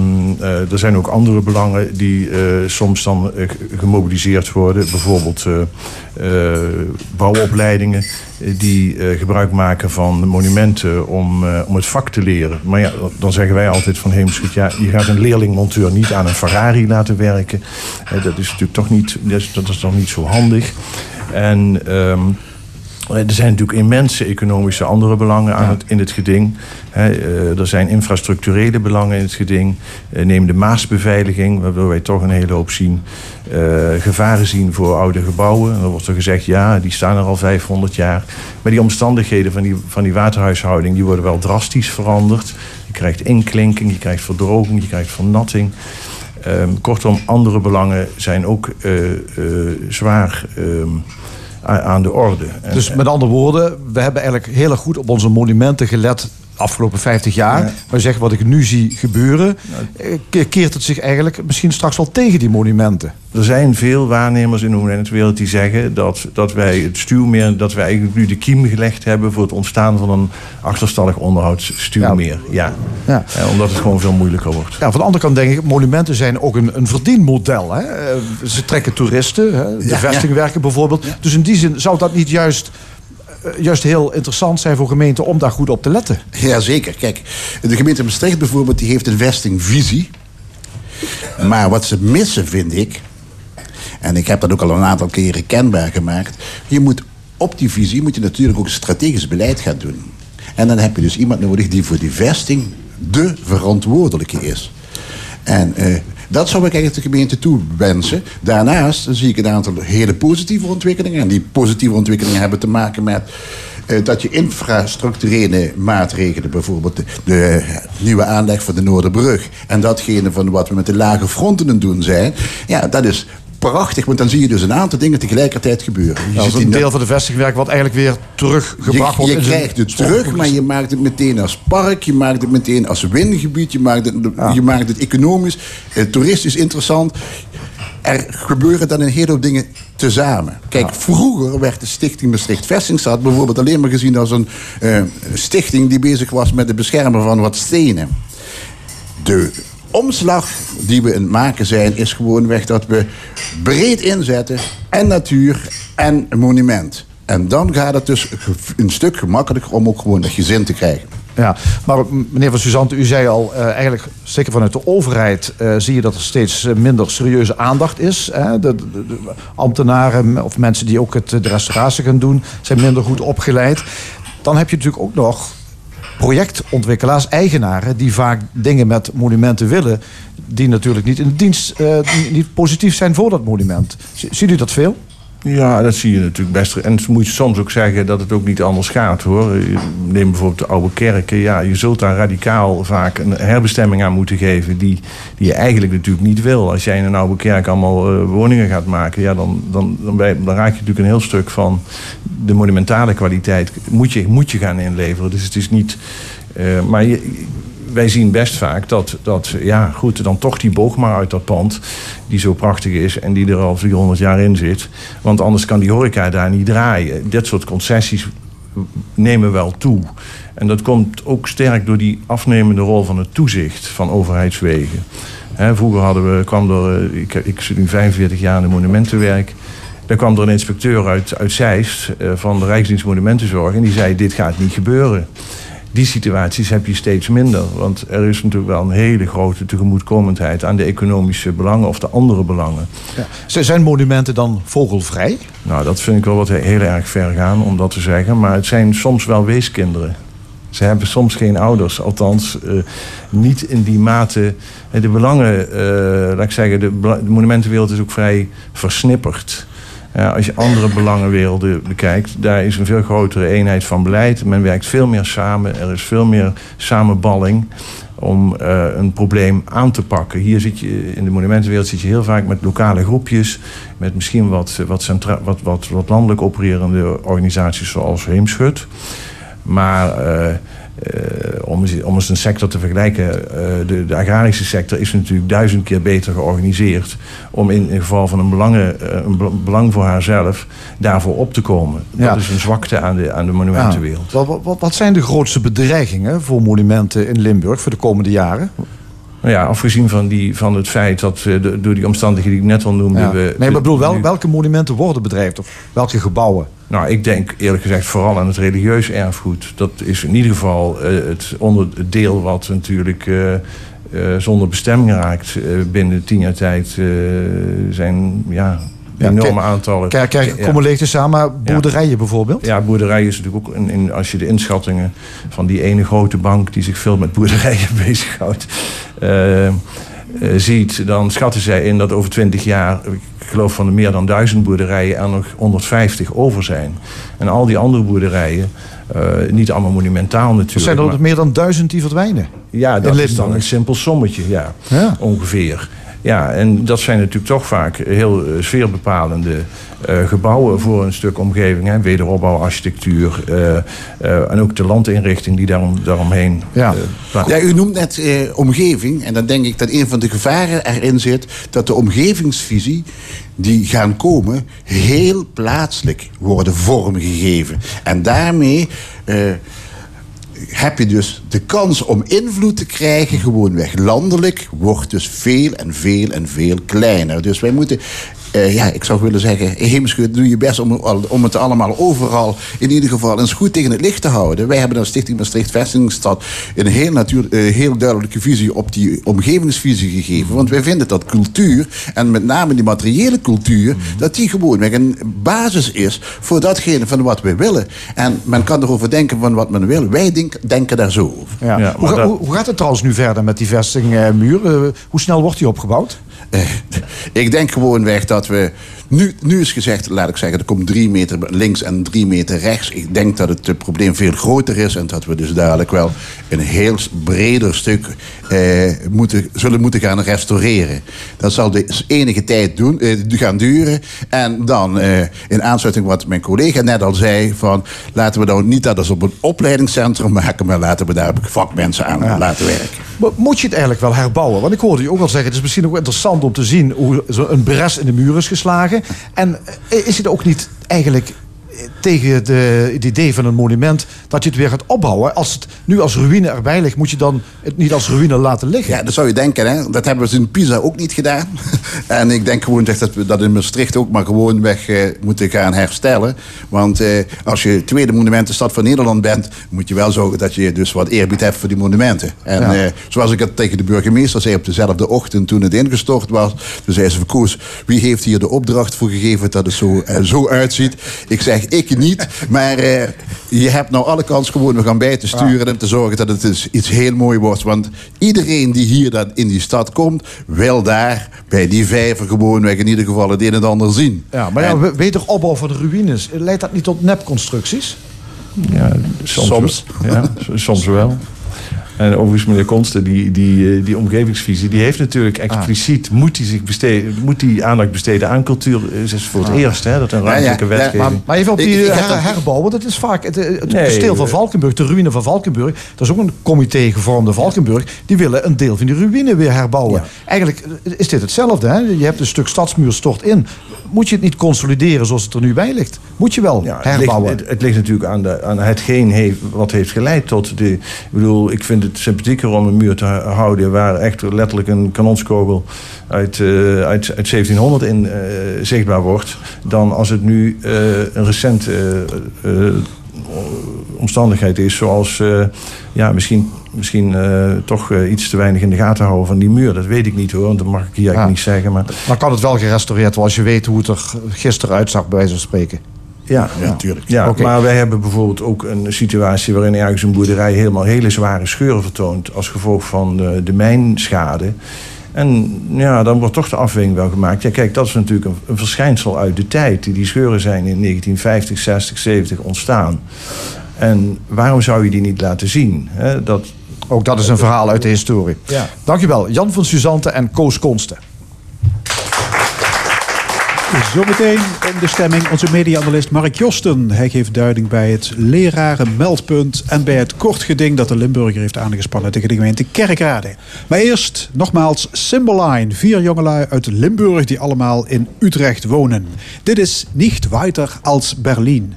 eh, er zijn ook andere belangen die soms dan gemobiliseerd worden. Bijvoorbeeld bouwopleidingen die gebruik maken van monumenten om, om het vak te leren. Maar ja, dan zeggen wij altijd van Heemschiet, ja, je gaat een leerlingmonteur niet aan een Ferrari laten werken. Dat is natuurlijk toch niet, dat is toch niet zo handig. En ehm, er zijn natuurlijk immense economische andere belangen aan het, in het geding. Eh, er zijn infrastructurele belangen in het geding. Eh, neem de Maasbeveiliging, waardoor wij toch een hele hoop zien. eh, gevaren zien voor oude gebouwen. En dan wordt er gezegd, ja, die staan er al 500 jaar. Maar die omstandigheden van die, van die waterhuishouding... die worden wel drastisch veranderd. Je krijgt inklinking, je krijgt verdroging, je krijgt vernatting. Ehm, kortom, andere belangen zijn ook eh, eh, zwaar ehm, aan de orde. Dus met andere woorden, we hebben eigenlijk heel erg goed op onze monumenten gelet afgelopen 50 jaar. Ja. Maar zeg wat ik nu zie gebeuren, eh, ke- keert het zich eigenlijk misschien straks wel tegen die monumenten. Er zijn veel waarnemers in de monumentenwereld die zeggen dat, dat wij het stuwmeer, dat wij eigenlijk nu de kiem gelegd hebben voor het ontstaan van een achterstallig onderhoudsstuwmeer. Ja. Ja. Omdat het gewoon veel moeilijker wordt. Ja, van de andere kant denk ik, monumenten zijn ook een, een verdienmodel. Hè? Eh, Ze trekken toeristen, hè? de vestingwerken bijvoorbeeld. Dus in die zin zou dat niet juist, juist heel interessant zijn voor gemeenten om daar goed op te letten. Jazeker. Kijk, de gemeente Maastricht bijvoorbeeld, die heeft een vestingvisie. Maar wat ze missen, vind ik... En ik heb dat ook al een aantal keren kenbaar gemaakt. Je moet op die visie moet je natuurlijk ook strategisch beleid gaan doen. En dan heb je dus iemand nodig die voor die vesting de verantwoordelijke is. En eh, dat zou ik eigenlijk de gemeente toewensen. Daarnaast zie ik een aantal hele positieve ontwikkelingen. En die positieve ontwikkelingen hebben te maken met eh, dat je infrastructurele maatregelen, bijvoorbeeld de, de nieuwe aanleg van de Noorderbrug en datgene van wat we met de lage fronten doen zijn, ja, dat is prachtig, want dan zie je dus een aantal dingen tegelijkertijd gebeuren. Je is ziet een deel van de vestingwerk wat eigenlijk weer teruggebracht wordt. je krijgt het terug, maar je maakt het meteen als park, je maakt het meteen als wingebied, je maakt het, je maakt het economisch, eh, toeristisch interessant. Er gebeuren dan een hele hoop dingen tezamen. Kijk, vroeger werd de Stichting Maastricht Vestingstad bijvoorbeeld alleen maar gezien als een eh, stichting die bezig was met het beschermen van wat stenen. De omslag die we aan het maken zijn, is gewoonweg dat we breed inzetten en natuur en monument. En dan gaat het dus een stuk gemakkelijker om ook gewoon dat gezin te krijgen. Ja, maar meneer Van Suzanne, u zei al, eh, eigenlijk zeker vanuit de overheid eh, zie je dat er steeds eh, minder serieuze aandacht is. Hè? De, de- de ambtenaren of mensen die ook het, de restauratie gaan doen, zijn minder goed opgeleid. Dan heb je natuurlijk ook nog projectontwikkelaars, eigenaren, die vaak dingen met monumenten willen, die natuurlijk niet in dienst, eh, niet- positief zijn voor dat monument. Ziet u dat veel? Ja, dat zie je natuurlijk best. En moet je soms ook zeggen dat het ook niet anders gaat hoor. Je- Neem bijvoorbeeld de oude kerken. Ja, je zult daar radicaal vaak een herbestemming aan moeten geven die, die je eigenlijk natuurlijk niet wil. Als jij in een oude kerk allemaal eh, woningen gaat maken, ja, dan, dan, dan, dan raak je natuurlijk een heel stuk van de monumentale kwaliteit. Moet je, moet je gaan inleveren. Dus het is niet. eh, maar je, wij zien best vaak dat, dat, ja, goed, dan toch die boog maar uit dat pand, die zo prachtig is en die er al 400 jaar in zit. Want anders kan die horeca daar niet draaien. Dit soort concessies nemen wel toe. En dat komt ook sterk door die afnemende rol van het toezicht van overheidswegen. Vroeger hadden we, kwam er, eh, ik, ik zit nu 45 jaar in de monumentenwerk. Daar kwam er een inspecteur uit, uit Zeist eh, van de Rijksdienst Monumentenzorg en die zei: Dit gaat niet gebeuren die situaties heb je steeds minder. Want er is natuurlijk wel een hele grote tegemoetkomendheid aan de economische belangen of de andere belangen. Z- Zijn monumenten dan vogelvrij? Nou, dat vind ik wel wat heel erg ver gaan om dat te zeggen. Maar het zijn soms wel weeskinderen. Ze hebben soms geen ouders, althans eh, niet in die mate. Eh, De belangen, eh, laat ik zeggen, de, de monumentenwereld is ook vrij versnipperd. Ja, als je andere belangenwerelden bekijkt, daar is een veel grotere eenheid van beleid. Men werkt veel meer samen, er is veel meer samenballing om eh, een probleem aan te pakken. Hier zit je in de monumentenwereld zit je heel vaak met lokale groepjes, met misschien wat, wat, centra- wat, wat, landelijk opererende organisaties zoals Heemschut. Maar eh, eh, om, eens, om eens een sector te vergelijken, eh, de, de agrarische sector is natuurlijk duizend keer beter georganiseerd om in, in geval van een, belangen, eh, een be- belang voor haarzelf daarvoor op te komen. Ja. Dat is een zwakte aan de, aan de monumentenwereld. Ja. Wat, wat, wat zijn de grootste bedreigingen voor monumenten in Limburg voor de komende jaren? Nou ja, afgezien van, die, van het feit dat eh, de- door die omstandigheden die ik net al noemde... Ja. We, nee, maar ik bedoel, wel, welke monumenten worden bedreigd? Of welke gebouwen? Nou, ik denk eerlijk gezegd vooral aan het religieus erfgoed. Dat is in ieder geval eh, het onderdeel wat natuurlijk eh, eh, zonder bestemming raakt. Binnen tien jaar tijd zijn ja, Ja, enorme aantallen. Kerken Ja. komen leeg te staan, maar boerderijen bijvoorbeeld? Ja, boerderij is natuurlijk ook, een, in, als je de inschattingen van die ene grote bank die zich veel met boerderijen bezighoudt, ziet, dan schatten zij in dat over 20 jaar, ik geloof van de meer dan duizend boerderijen, er nog 150 over zijn. En al die andere boerderijen, eh, niet allemaal monumentaal natuurlijk. Er zijn er maar- meer dan duizend die verdwijnen. ja, dat is dan een simpel sommetje, ja, Ja. ongeveer. Ja, en dat zijn natuurlijk toch vaak heel eh, sfeerbepalende eh, gebouwen voor een stuk omgeving. Hè. Wederopbouw, architectuur eh, en ook de landinrichting die daarom, daaromheen Ja. Ja, u noemt net omgeving. En dan denk ik dat een van de gevaren erin zit... dat de omgevingsvisie die gaan komen... heel plaatselijk worden vormgegeven. En daarmee... heb je dus de kans om invloed te krijgen, gewoonweg landelijk, wordt dus veel en veel en veel kleiner. Dus wij moeten eh, ja, ik zou willen zeggen, Heemschuur, doe je best om, om het allemaal overal in ieder geval eens goed tegen het licht te houden. Wij hebben als Stichting Maastricht Vestingstad een heel, natuur, eh, heel duidelijke visie op die omgevingsvisie gegeven. Want wij vinden dat cultuur, en met name die materiële cultuur, dat die gewoon een basis is voor datgene van wat we willen. En men kan erover denken van wat men wil. Wij denk- denken daar zo over. Ja. Ja, hoe, maar ga- dat- hoe, hoe gaat het trouwens nu verder met die vestingmuur? Eh, hoe snel wordt die opgebouwd? Ik denk gewoonweg dat we. Nu, nu is gezegd, laat ik zeggen, er komt drie meter links en drie meter rechts. Ik denk dat het eh, probleem veel groter is en dat we dus dadelijk wel een heel breder stuk eh, moeten, zullen moeten gaan restaureren. Dat zal dus enige tijd doen, eh, gaan duren. En dan eh, in aansluiting wat mijn collega net al zei: van laten we nou niet dat als op een opleidingscentrum maken, maar laten we daar vakmensen aan laten werken. Maar Moet je het eigenlijk wel herbouwen? Want ik hoorde je ook al zeggen, het is misschien ook interessant om te zien hoe een bres in de muur is geslagen. En eh, is het ook niet eigenlijk eh, tegen de, het idee van een monument dat je het weer gaat opbouwen? Als het nu als ruïne erbij ligt, moet je dan het niet als ruïne laten liggen? Ja, dat zou je denken, hè? Dat hebben we in Pisa ook niet gedaan. en ik denk gewoon echt dat we dat in Maastricht ook maar gewoon weg eh, moeten gaan herstellen. Want eh, als je tweede monumentenstad van Nederland bent, moet je wel zorgen dat je dus wat eerbied hebt voor die monumenten. En Ja. eh, zoals ik het tegen de burgemeester zei op dezelfde ochtend toen het ingestort was, toen zei ze: Koos, wie heeft hier de opdracht voor gegeven dat het zo, zo uitziet? Ik zeg, ik niet. Maar eh, je hebt nou alle kans gewoon we gaan bij te sturen en te zorgen dat het dus iets heel mooi wordt. Want iedereen die hier dan in die stad komt, wil daar bij die vijver gewoon weg in ieder geval het een en ander zien. Ja, maar ja, En- we- wederopbouw van de ruïnes, leidt dat niet tot nepconstructies? Ja, soms. Ja, soms wel. En overigens, meneer Konsten, die, die, eh, die omgevingsvisie, die heeft natuurlijk expliciet, moet hij zich besteden, moet die aandacht besteden aan cultuur. Het is voor het eerst hè, dat een Ja, ja, ruimtelijke ja, wetgeving. Maar, maar even op Ik- die ik her- dat- herbouw, want dat is vaak het, het Nee, kasteel van Valkenburg, de ruïne van Valkenburg. Dat is ook een comité gevormde Valkenburg. Die willen een deel van die ruïne weer herbouwen. Eigenlijk eh, is dit hetzelfde. Hè? Je hebt een stuk stadsmuur stort in. Moet je het niet consolideren zoals het er nu bij ligt? Moet je wel Ja, het, ligt, herbouwen? het, het ligt natuurlijk aan, de, aan hetgeen heeft, wat heeft geleid tot de... Ik bedoel, ik vind het sympathieker om een muur te houden... waar echt letterlijk een kanonskogel uit, eh, uit, uit 1700 in eh, zichtbaar wordt... dan als het nu eh, een recent omstandigheid is... zoals ja, misschien, misschien toch iets te weinig in de gaten houden van die muur. Dat weet ik niet hoor, dat mag ik hier eigenlijk Ja. niet zeggen. Maar kan het wel gerestaureerd worden als je weet hoe het er gisteren uitzag, bij wijze van spreken. Ja, Ja, natuurlijk. Ja, maar wij hebben bijvoorbeeld ook een situatie waarin ergens een boerderij helemaal hele zware scheuren vertoont als gevolg van de, de mijnschade. En ja, dan wordt toch de afweging wel gemaakt. Ja, kijk, dat is natuurlijk een, een verschijnsel uit de tijd. Die scheuren zijn in 1950, 60, 70 ontstaan. En waarom zou je die niet laten zien? Hè? Dat, Ook dat is een verhaal uit de historie. Ja. Dankjewel, Jan van Suzante en Koos Konsten. Zometeen in de stemming onze media-analyst Mark Josten. Hij geeft duiding bij het lerarenmeldpunt en bij het kortgeding dat de Limburger heeft aangespannen tegen de gemeente Kerkrade. Maar eerst nogmaals Symboline. Vier jongelui uit Limburg die allemaal in Utrecht wonen. Dit is niet weiter als Berlin.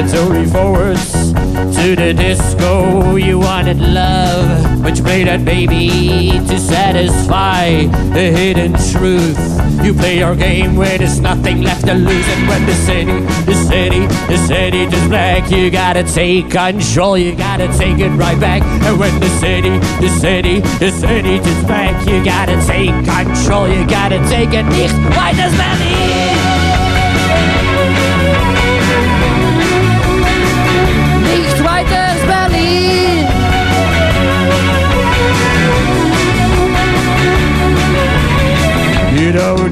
Only forwards to the disco. You wanted love, but you played that baby to satisfy the hidden truth. You play your game where there's nothing left to lose, and when the city, the city, the city just black, you gotta take control. You gotta take it right back. And when the city, the city, the city just black, you gotta take control. You gotta take it nicht weiter Berlin.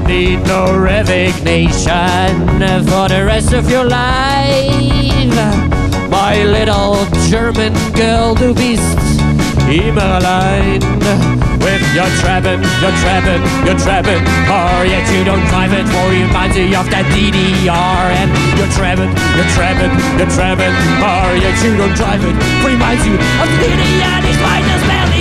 Need no resignation for the rest of your life. My little German girl, du bist immer allein. With your trapping, your trapping, your trapping car, yet you don't drive it for you reminds you of that DDR. And you're trapping, you're trapping, you're car, yet you don't drive it reminds you of the DDR. Nicht weiter Berlin.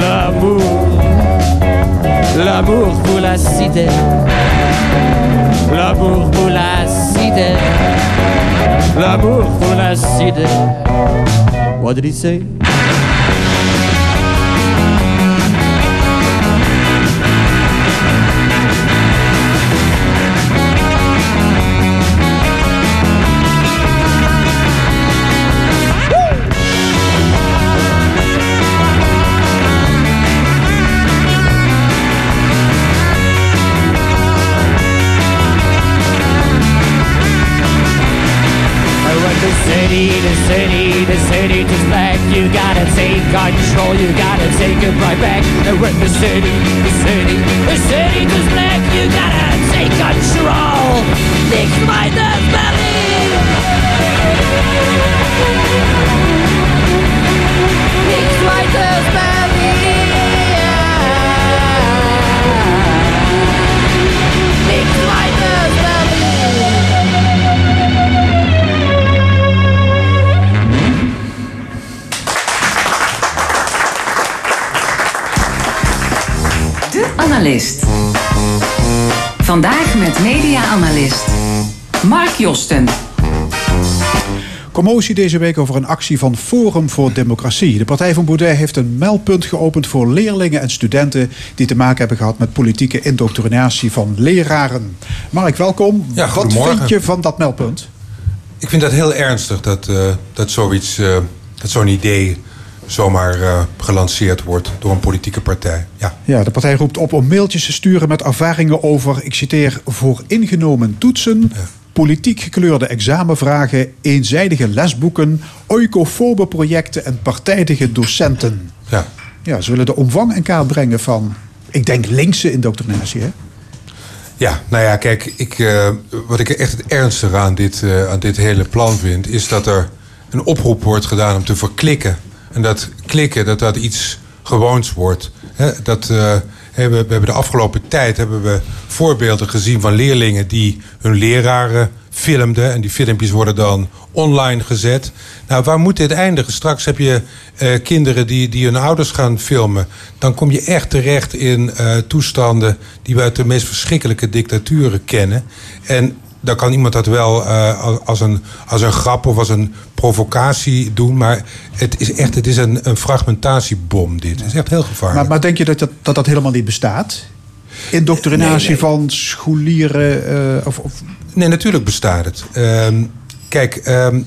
L'amour, l'amour pour la cité. L'amour pour. What did he say? City, the city, just black. You gotta take control, you gotta take it right back. And when the city, the city, the city just black. You gotta take control. Niks by the belly Analist. Vandaag met media-analyst Mark Josten. Commotie deze week over een actie van Forum voor Democratie. De partij van Baudet heeft een meldpunt geopend voor leerlingen en studenten die te maken hebben gehad met politieke indoctrinatie van leraren. Mark, welkom. Ja, Wat vind je van dat meldpunt? Ik vind dat heel ernstig dat, eh, dat zoiets, eh, dat zo'n idee zomaar eh, gelanceerd wordt door een politieke partij. Ja. Ja, de partij roept op om mailtjes te sturen met ervaringen over, ik citeer, voor ingenomen toetsen, politiek gekleurde examenvragen, eenzijdige lesboeken, oikofobe projecten en partijdige docenten. Ja. Ja, ze willen de omvang in kaart brengen van, ik denk, linkse indoctrinatie. Hè? Ja, nou ja, kijk, ik, eh, wat ik echt het ernstige aan dit, eh, aan dit hele plan vind, is dat er een oproep wordt gedaan om te verklikken. En dat klikken, dat dat iets gewoons wordt. Dat, hè, we, we hebben de afgelopen tijd hebben we voorbeelden gezien van leerlingen die hun leraren filmden. En die filmpjes worden dan online gezet. Nou, waar moet dit eindigen? Straks heb je eh, kinderen die, die hun ouders gaan filmen. Dan kom je echt terecht in eh, toestanden die we uit de meest verschrikkelijke dictaturen kennen. En dan kan iemand dat wel eh, als, een, als een grap of als een provocatie doen. Maar het is echt het is een, een fragmentatiebom, dit. Het is echt heel gevaarlijk. Maar, maar denk je dat dat, dat dat helemaal niet bestaat? Indoctrinatie Nee, nee. van scholieren eh, of, of Nee, natuurlijk bestaat het. Ehm, kijk, ehm,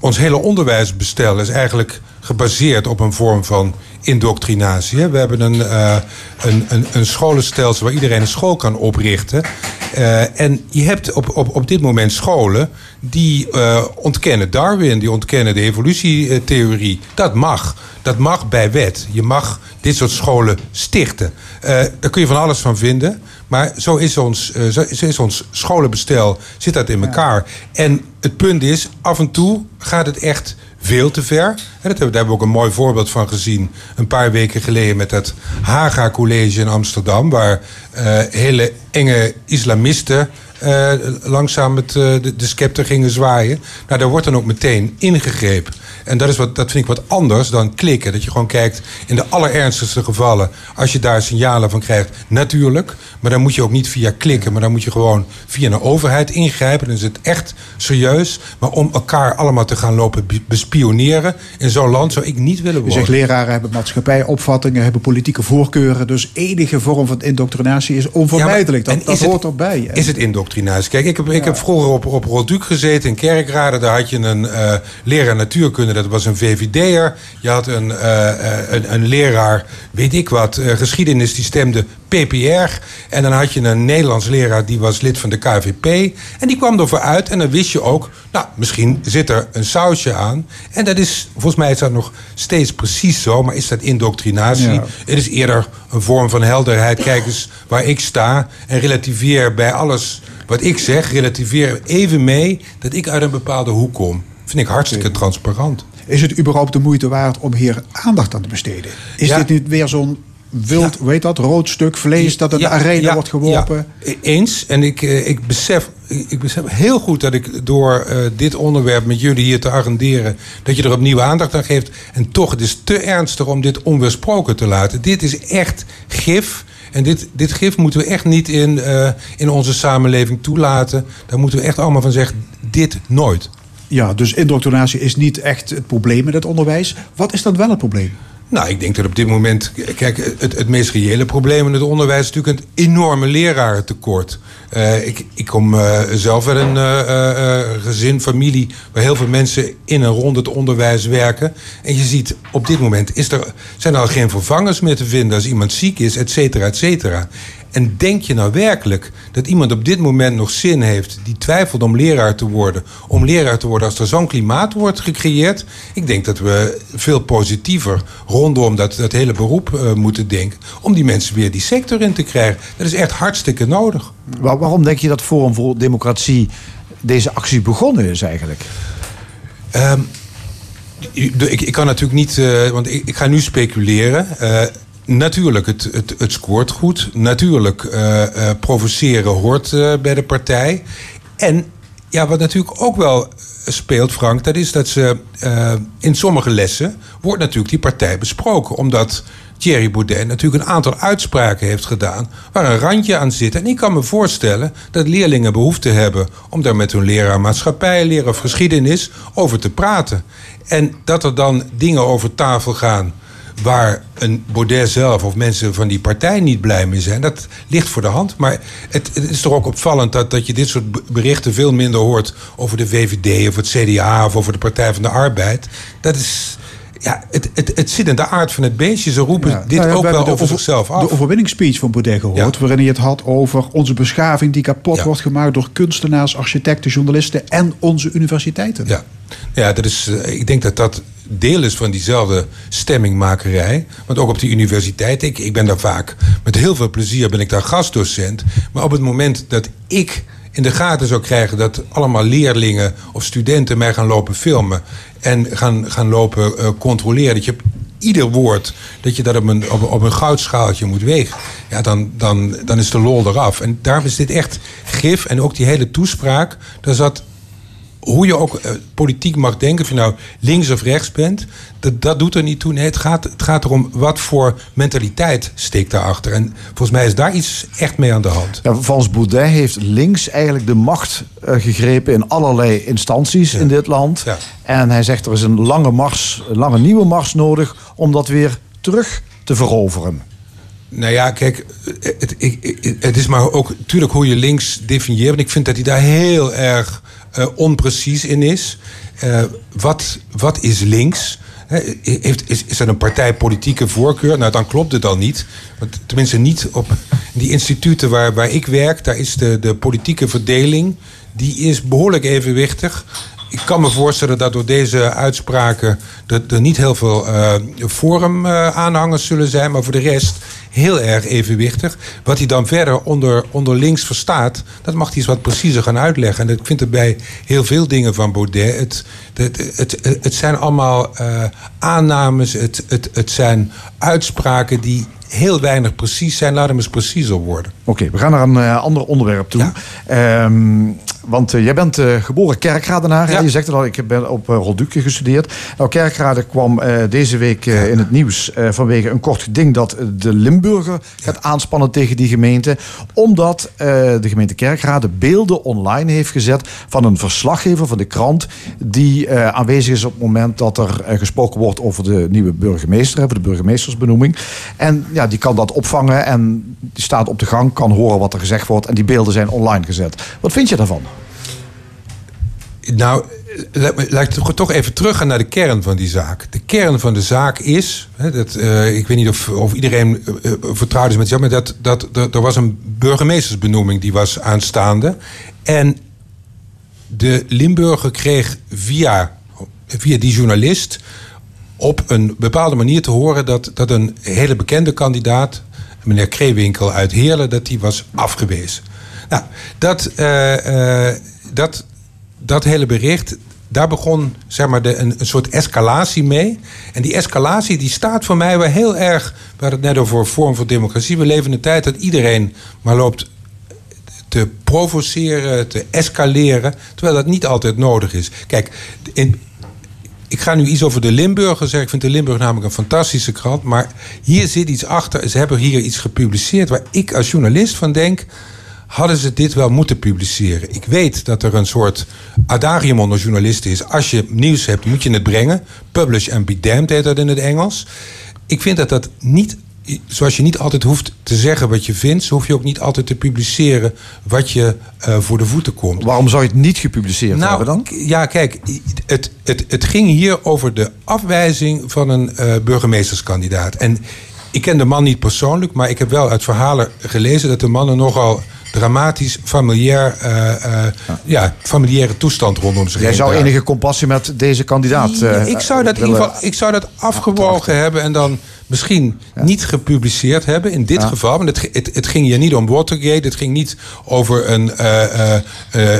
ons hele onderwijsbestel is eigenlijk gebaseerd op een vorm van indoctrinatie. hè. We hebben een, eh, een, een, een scholenstelsel waar iedereen een school kan oprichten. Eh, en je hebt op, op, op dit moment scholen die eh, ontkennen Darwin, die ontkennen de evolutietheorie. Dat mag. Dat mag bij wet. Je mag dit soort scholen stichten. Daar kun je van alles van vinden. Maar zo is ons, zo, zo is ons scholenbestel, zit dat in elkaar. En het punt is, af en toe gaat het echt veel te ver. En dat hebben, daar hebben we ook een mooi voorbeeld van gezien... een paar weken geleden met het Haga College in Amsterdam... waar eh, hele enge islamisten eh, langzaam het, eh, de, de scepter gingen zwaaien. Nou, daar wordt dan ook meteen ingegrepen. En dat, is wat, dat vind ik wat anders dan klikken. Dat je gewoon kijkt in de allerernstigste gevallen... als je daar signalen van krijgt, natuurlijk. Maar dan moet je ook niet via klikken... maar dan moet je gewoon via een overheid ingrijpen. Dan is het echt serieus. Maar om elkaar allemaal te gaan lopen be- bespioneren... in zo'n land zou ik niet willen Je worden. zegt leraren hebben maatschappijopvattingen, hebben politieke voorkeuren. Dus enige vorm van indoctrinatie is onvermijdelijk. Ja, maar- dat en dat is hoort het- erbij. Is het indoctrinatie? Kijk, ik heb, ik heb vroeger op, op Rolduc gezeten in Kerkrade. Daar had je een eh, leraar natuurkunde, dat was een VVD'er. Je had een, eh, eh, een, een leraar, weet ik wat, eh, geschiedenis, die stemde PPR. En dan had je een Nederlands leraar, die was lid van de KVP. En die kwam ervoor uit en dan wist je ook... nou, misschien zit er een sausje aan. En dat is, volgens mij is dat nog steeds precies zo. Maar is dat indoctrinatie? Ja. Het is eerder een vorm van helderheid. Kijk eens waar ik sta. En relativeer bij alles wat ik zeg. Relativeer even mee dat ik uit een bepaalde hoek kom. Vind ik hartstikke transparant. Is het überhaupt de moeite waard om hier aandacht aan te besteden? Is Ja. dit niet weer zo'n wild, weet dat, rood stuk vlees dat in de arena wordt geworpen? ja. Eens. En ik, eh, ik, besef, ik ik besef heel goed dat ik door eh, dit onderwerp met jullie hier te agenderen... dat je er opnieuw aandacht aan geeft. En toch, het is te ernstig om dit onweersproken te laten. Dit is echt gif. En dit, dit gif moeten we echt niet in, eh, in onze samenleving toelaten. Daar moeten we echt allemaal van zeggen, dit nooit. Ja, dus indoctrinatie is niet echt het probleem in het onderwijs. Wat is dan wel het probleem? Nou, ik denk dat op dit moment. Kijk, het, het meest reële probleem in het onderwijs is natuurlijk een enorme lerarentekort. Eh, ik, ik kom eh, zelf uit een eh, gezin, familie, waar heel veel mensen in en rond het onderwijs werken. En je ziet op dit moment is er, zijn er al geen vervangers meer te vinden als iemand ziek is, et cetera, et cetera. En denk je nou werkelijk dat iemand op dit moment nog zin heeft die twijfelt om leraar te worden, om leraar te worden als er zo'n klimaat wordt gecreëerd? Ik denk dat we veel positiever rondom dat, dat hele beroep eh, moeten denken om die mensen weer die sector in te krijgen. Dat is echt hartstikke nodig. Waar- waarom denk je dat Forum voor Democratie deze actie begonnen is eigenlijk? Ehm, ik, ik kan natuurlijk niet, eh, want ik, ik ga nu speculeren. Eh, natuurlijk, het, het, het scoort goed. Natuurlijk, eh, provoceren hoort eh, bij de partij. En ja, wat natuurlijk ook wel speelt, Frank, dat is dat ze in sommige lessen wordt natuurlijk die partij besproken. Omdat Thierry Baudet natuurlijk een aantal uitspraken heeft gedaan waar een randje aan zit. En ik kan me voorstellen dat leerlingen behoefte hebben om daar met hun leraar maatschappij, of geschiedenis over te praten. En dat er dan dingen over tafel gaan waar een Baudet zelf of mensen van die partij niet blij mee zijn. Dat ligt voor de hand. Maar het, het is toch ook opvallend dat, dat je dit soort be- berichten veel minder hoort over de VVD of het CDA of over de Partij van de Arbeid. Dat is. Ja, het, het, het zit in de aard van het beestje. Ze roepen Ja, dit nou ja, ook we wel over zichzelf af. De overwinningsspeech van Baudet gehoord, waarin hij het had over onze beschaving die kapot wordt gemaakt door kunstenaars, architecten, journalisten en onze universiteiten. Ja, ja dat is, eh, ik denk dat dat deel is van diezelfde stemmingmakerij. Want ook op de universiteit, ik, ik ben daar vaak met heel veel plezier ben ik daar gastdocent. Maar op het moment dat ik in de gaten zou krijgen dat allemaal leerlingen of studenten mij gaan lopen filmen en gaan, gaan lopen eh, controleren, dat je op ieder woord dat je dat op een, op, op een goudschaaltje moet wegen, ja, dan, dan, dan is de lol eraf. En daarom is dit echt gif. En ook die hele toespraak, daar zat hoe je ook eh, politiek mag denken, of je nou links of rechts bent, dat, dat doet er niet toe. Nee, het gaat, het gaat erom wat voor mentaliteit steekt daarachter. En volgens mij is daar iets echt mee aan de hand. Ja, volgens Baudet heeft links eigenlijk de macht eh, gegrepen in allerlei instanties in dit land. Ja. En hij zegt er is een lange mars, een lange nieuwe mars nodig om dat weer terug te veroveren. Nou ja, kijk, het, ik, ik- het is maar ook natuurlijk hoe je links definieert. En ik vind dat hij daar heel erg eh, onprecies in is. Eh, wat, wat is links? Heeft, is, is dat een partijpolitieke voorkeur? Nou, dan klopt het al niet. Want tenminste niet op die instituten waar, waar ik werk. Daar is de, de politieke verdeling, die is behoorlijk evenwichtig. Ik kan me voorstellen dat door deze uitspraken er, niet heel veel eh forum-aanhangers zullen zijn, maar voor de rest heel erg evenwichtig. Wat hij dan verder onder, onder links verstaat, dat mag hij eens wat preciezer gaan uitleggen. En ik vind het bij heel veel dingen van Baudet. Het, het, het, het, zijn allemaal eh, aannames, het, het, het zijn uitspraken die heel weinig precies zijn. Laat hem eens preciezer worden. Oké, we gaan naar een eh, ander onderwerp toe. Ehm, want eh, jij bent eh, geboren kerkradenaar. Ja. Je zegt het al, ik ben op uh, Rolducke gestudeerd. Nou, Kerkrade kwam eh, deze week eh, in het nieuws eh, vanwege een kort geding dat eh, de Limburger gaat aanspannen tegen die gemeente. Omdat eh, de gemeente Kerkrade beelden online heeft gezet van een verslaggever van de krant. Die eh, aanwezig is op het moment dat er eh, gesproken wordt over de nieuwe burgemeester, over de burgemeestersbenoeming. En ja, die kan dat opvangen en die staat op de gang, kan horen wat er gezegd wordt. En die beelden zijn online gezet. Wat vind je daarvan? Nou, laat, ik toch- even teruggaan naar de kern van die zaak. De kern van de zaak is, hè, dat, eh, ik weet niet of, of iedereen eh, vertrouwd is met jou, maar dat, dat, dat er was een burgemeestersbenoeming die was aanstaande. En de Limburger kreeg via, via die journalist op een bepaalde manier te horen dat, dat een hele bekende kandidaat, meneer Kreewinkel uit Heerlen, dat die was afgewezen. Nou, dat, dat, dat hele bericht, daar begon zeg maar, de, een, soort escalatie mee. En die escalatie die staat voor mij wel heel erg. We hadden het net over vorm van democratie. We leven in een tijd dat iedereen maar loopt te provoceren, te escaleren, terwijl dat niet altijd nodig is. Kijk, in, ik ga nu iets over de Limburger zeggen. Ik vind de Limburg namelijk een fantastische krant. Maar hier zit iets achter. Ze hebben hier iets gepubliceerd waar ik als journalist van denk. Hadden ze dit wel moeten publiceren? Ik weet dat er een soort adagium onder journalisten is. Als je nieuws hebt, moet je het brengen. Publish and be damned heet dat in het Engels. Ik vind dat dat niet zoals je niet altijd hoeft te zeggen wat je vindt, zo hoef je ook niet altijd te publiceren wat je eh, voor de voeten komt. Waarom zou je het niet gepubliceerd Nou, hebben dan? ja, kijk, het, het, het ging hier over de afwijzing van een eh, burgemeesterskandidaat. En ik ken de man niet persoonlijk, maar ik heb wel uit verhalen gelezen dat de man nogal dramatisch familiair, eh, eh, ja. familiaire toestand rondom zich Jij zou enige compassie met deze kandidaat Ja, eh, ik zou dat in ieder geval ik zou dat afgewogen hebben en dan misschien niet gepubliceerd hebben. In dit Ja. geval, want het, het, het ging hier niet om Watergate. Het ging niet over een,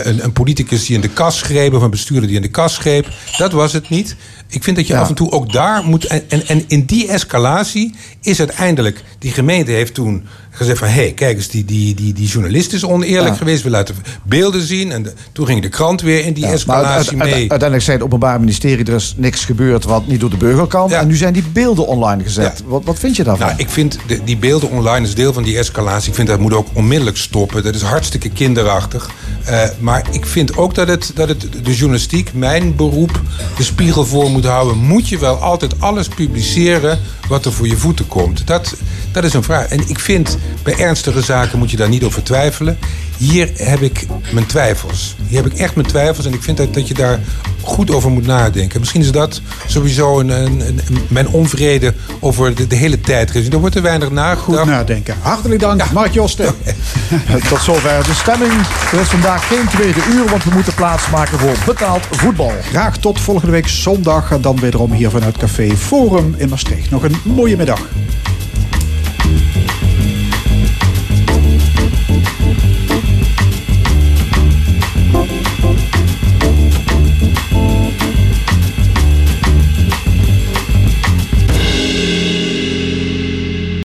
een, een politicus die in de kas greep of een bestuurder die in de kas greep. Dat was het niet. Ik vind dat je Ja. af en toe ook daar moet. En, en, en in die escalatie is uiteindelijk. Die gemeente heeft toen gezegd van... hé, hey, kijk eens, die, die, die, die journalist is oneerlijk Ja. geweest. We laten beelden zien. En de- toen ging de krant weer in die Ja, escalatie mee. uiteindelijk zei het Openbaar Ministerie... er is niks gebeurd wat niet door de burger kan. Ja. En nu zijn die beelden online gezet. Wat, wat vind je daarvan? Nou, ik vind de, die beelden online is deel van die escalatie. Ik vind dat moet ook onmiddellijk stoppen. Dat is hartstikke kinderachtig. Eh, maar ik vind ook dat, het, dat het de journalistiek, mijn beroep, de spiegel voor moet houden. Moet je wel altijd alles publiceren wat er voor je voeten komt? Dat, dat is een vraag. En ik vind, bij ernstige zaken moet je daar niet over twijfelen. Hier heb ik mijn twijfels. Hier heb ik echt mijn twijfels. En ik vind dat, dat je daar goed over moet nadenken. Misschien is dat sowieso een, een, een- mijn onvrede over de, de hele tijd. Er wordt te weinig nagedacht. Goed nadenken. Hartelijk dank, Mark Josten. Tot zover de stemming. Er is vandaag geen tweede uur, want we moeten plaatsmaken voor betaald voetbal. Graag tot volgende week zondag. En dan wederom hier vanuit Café Forum in Maastricht. Nog een mooie middag.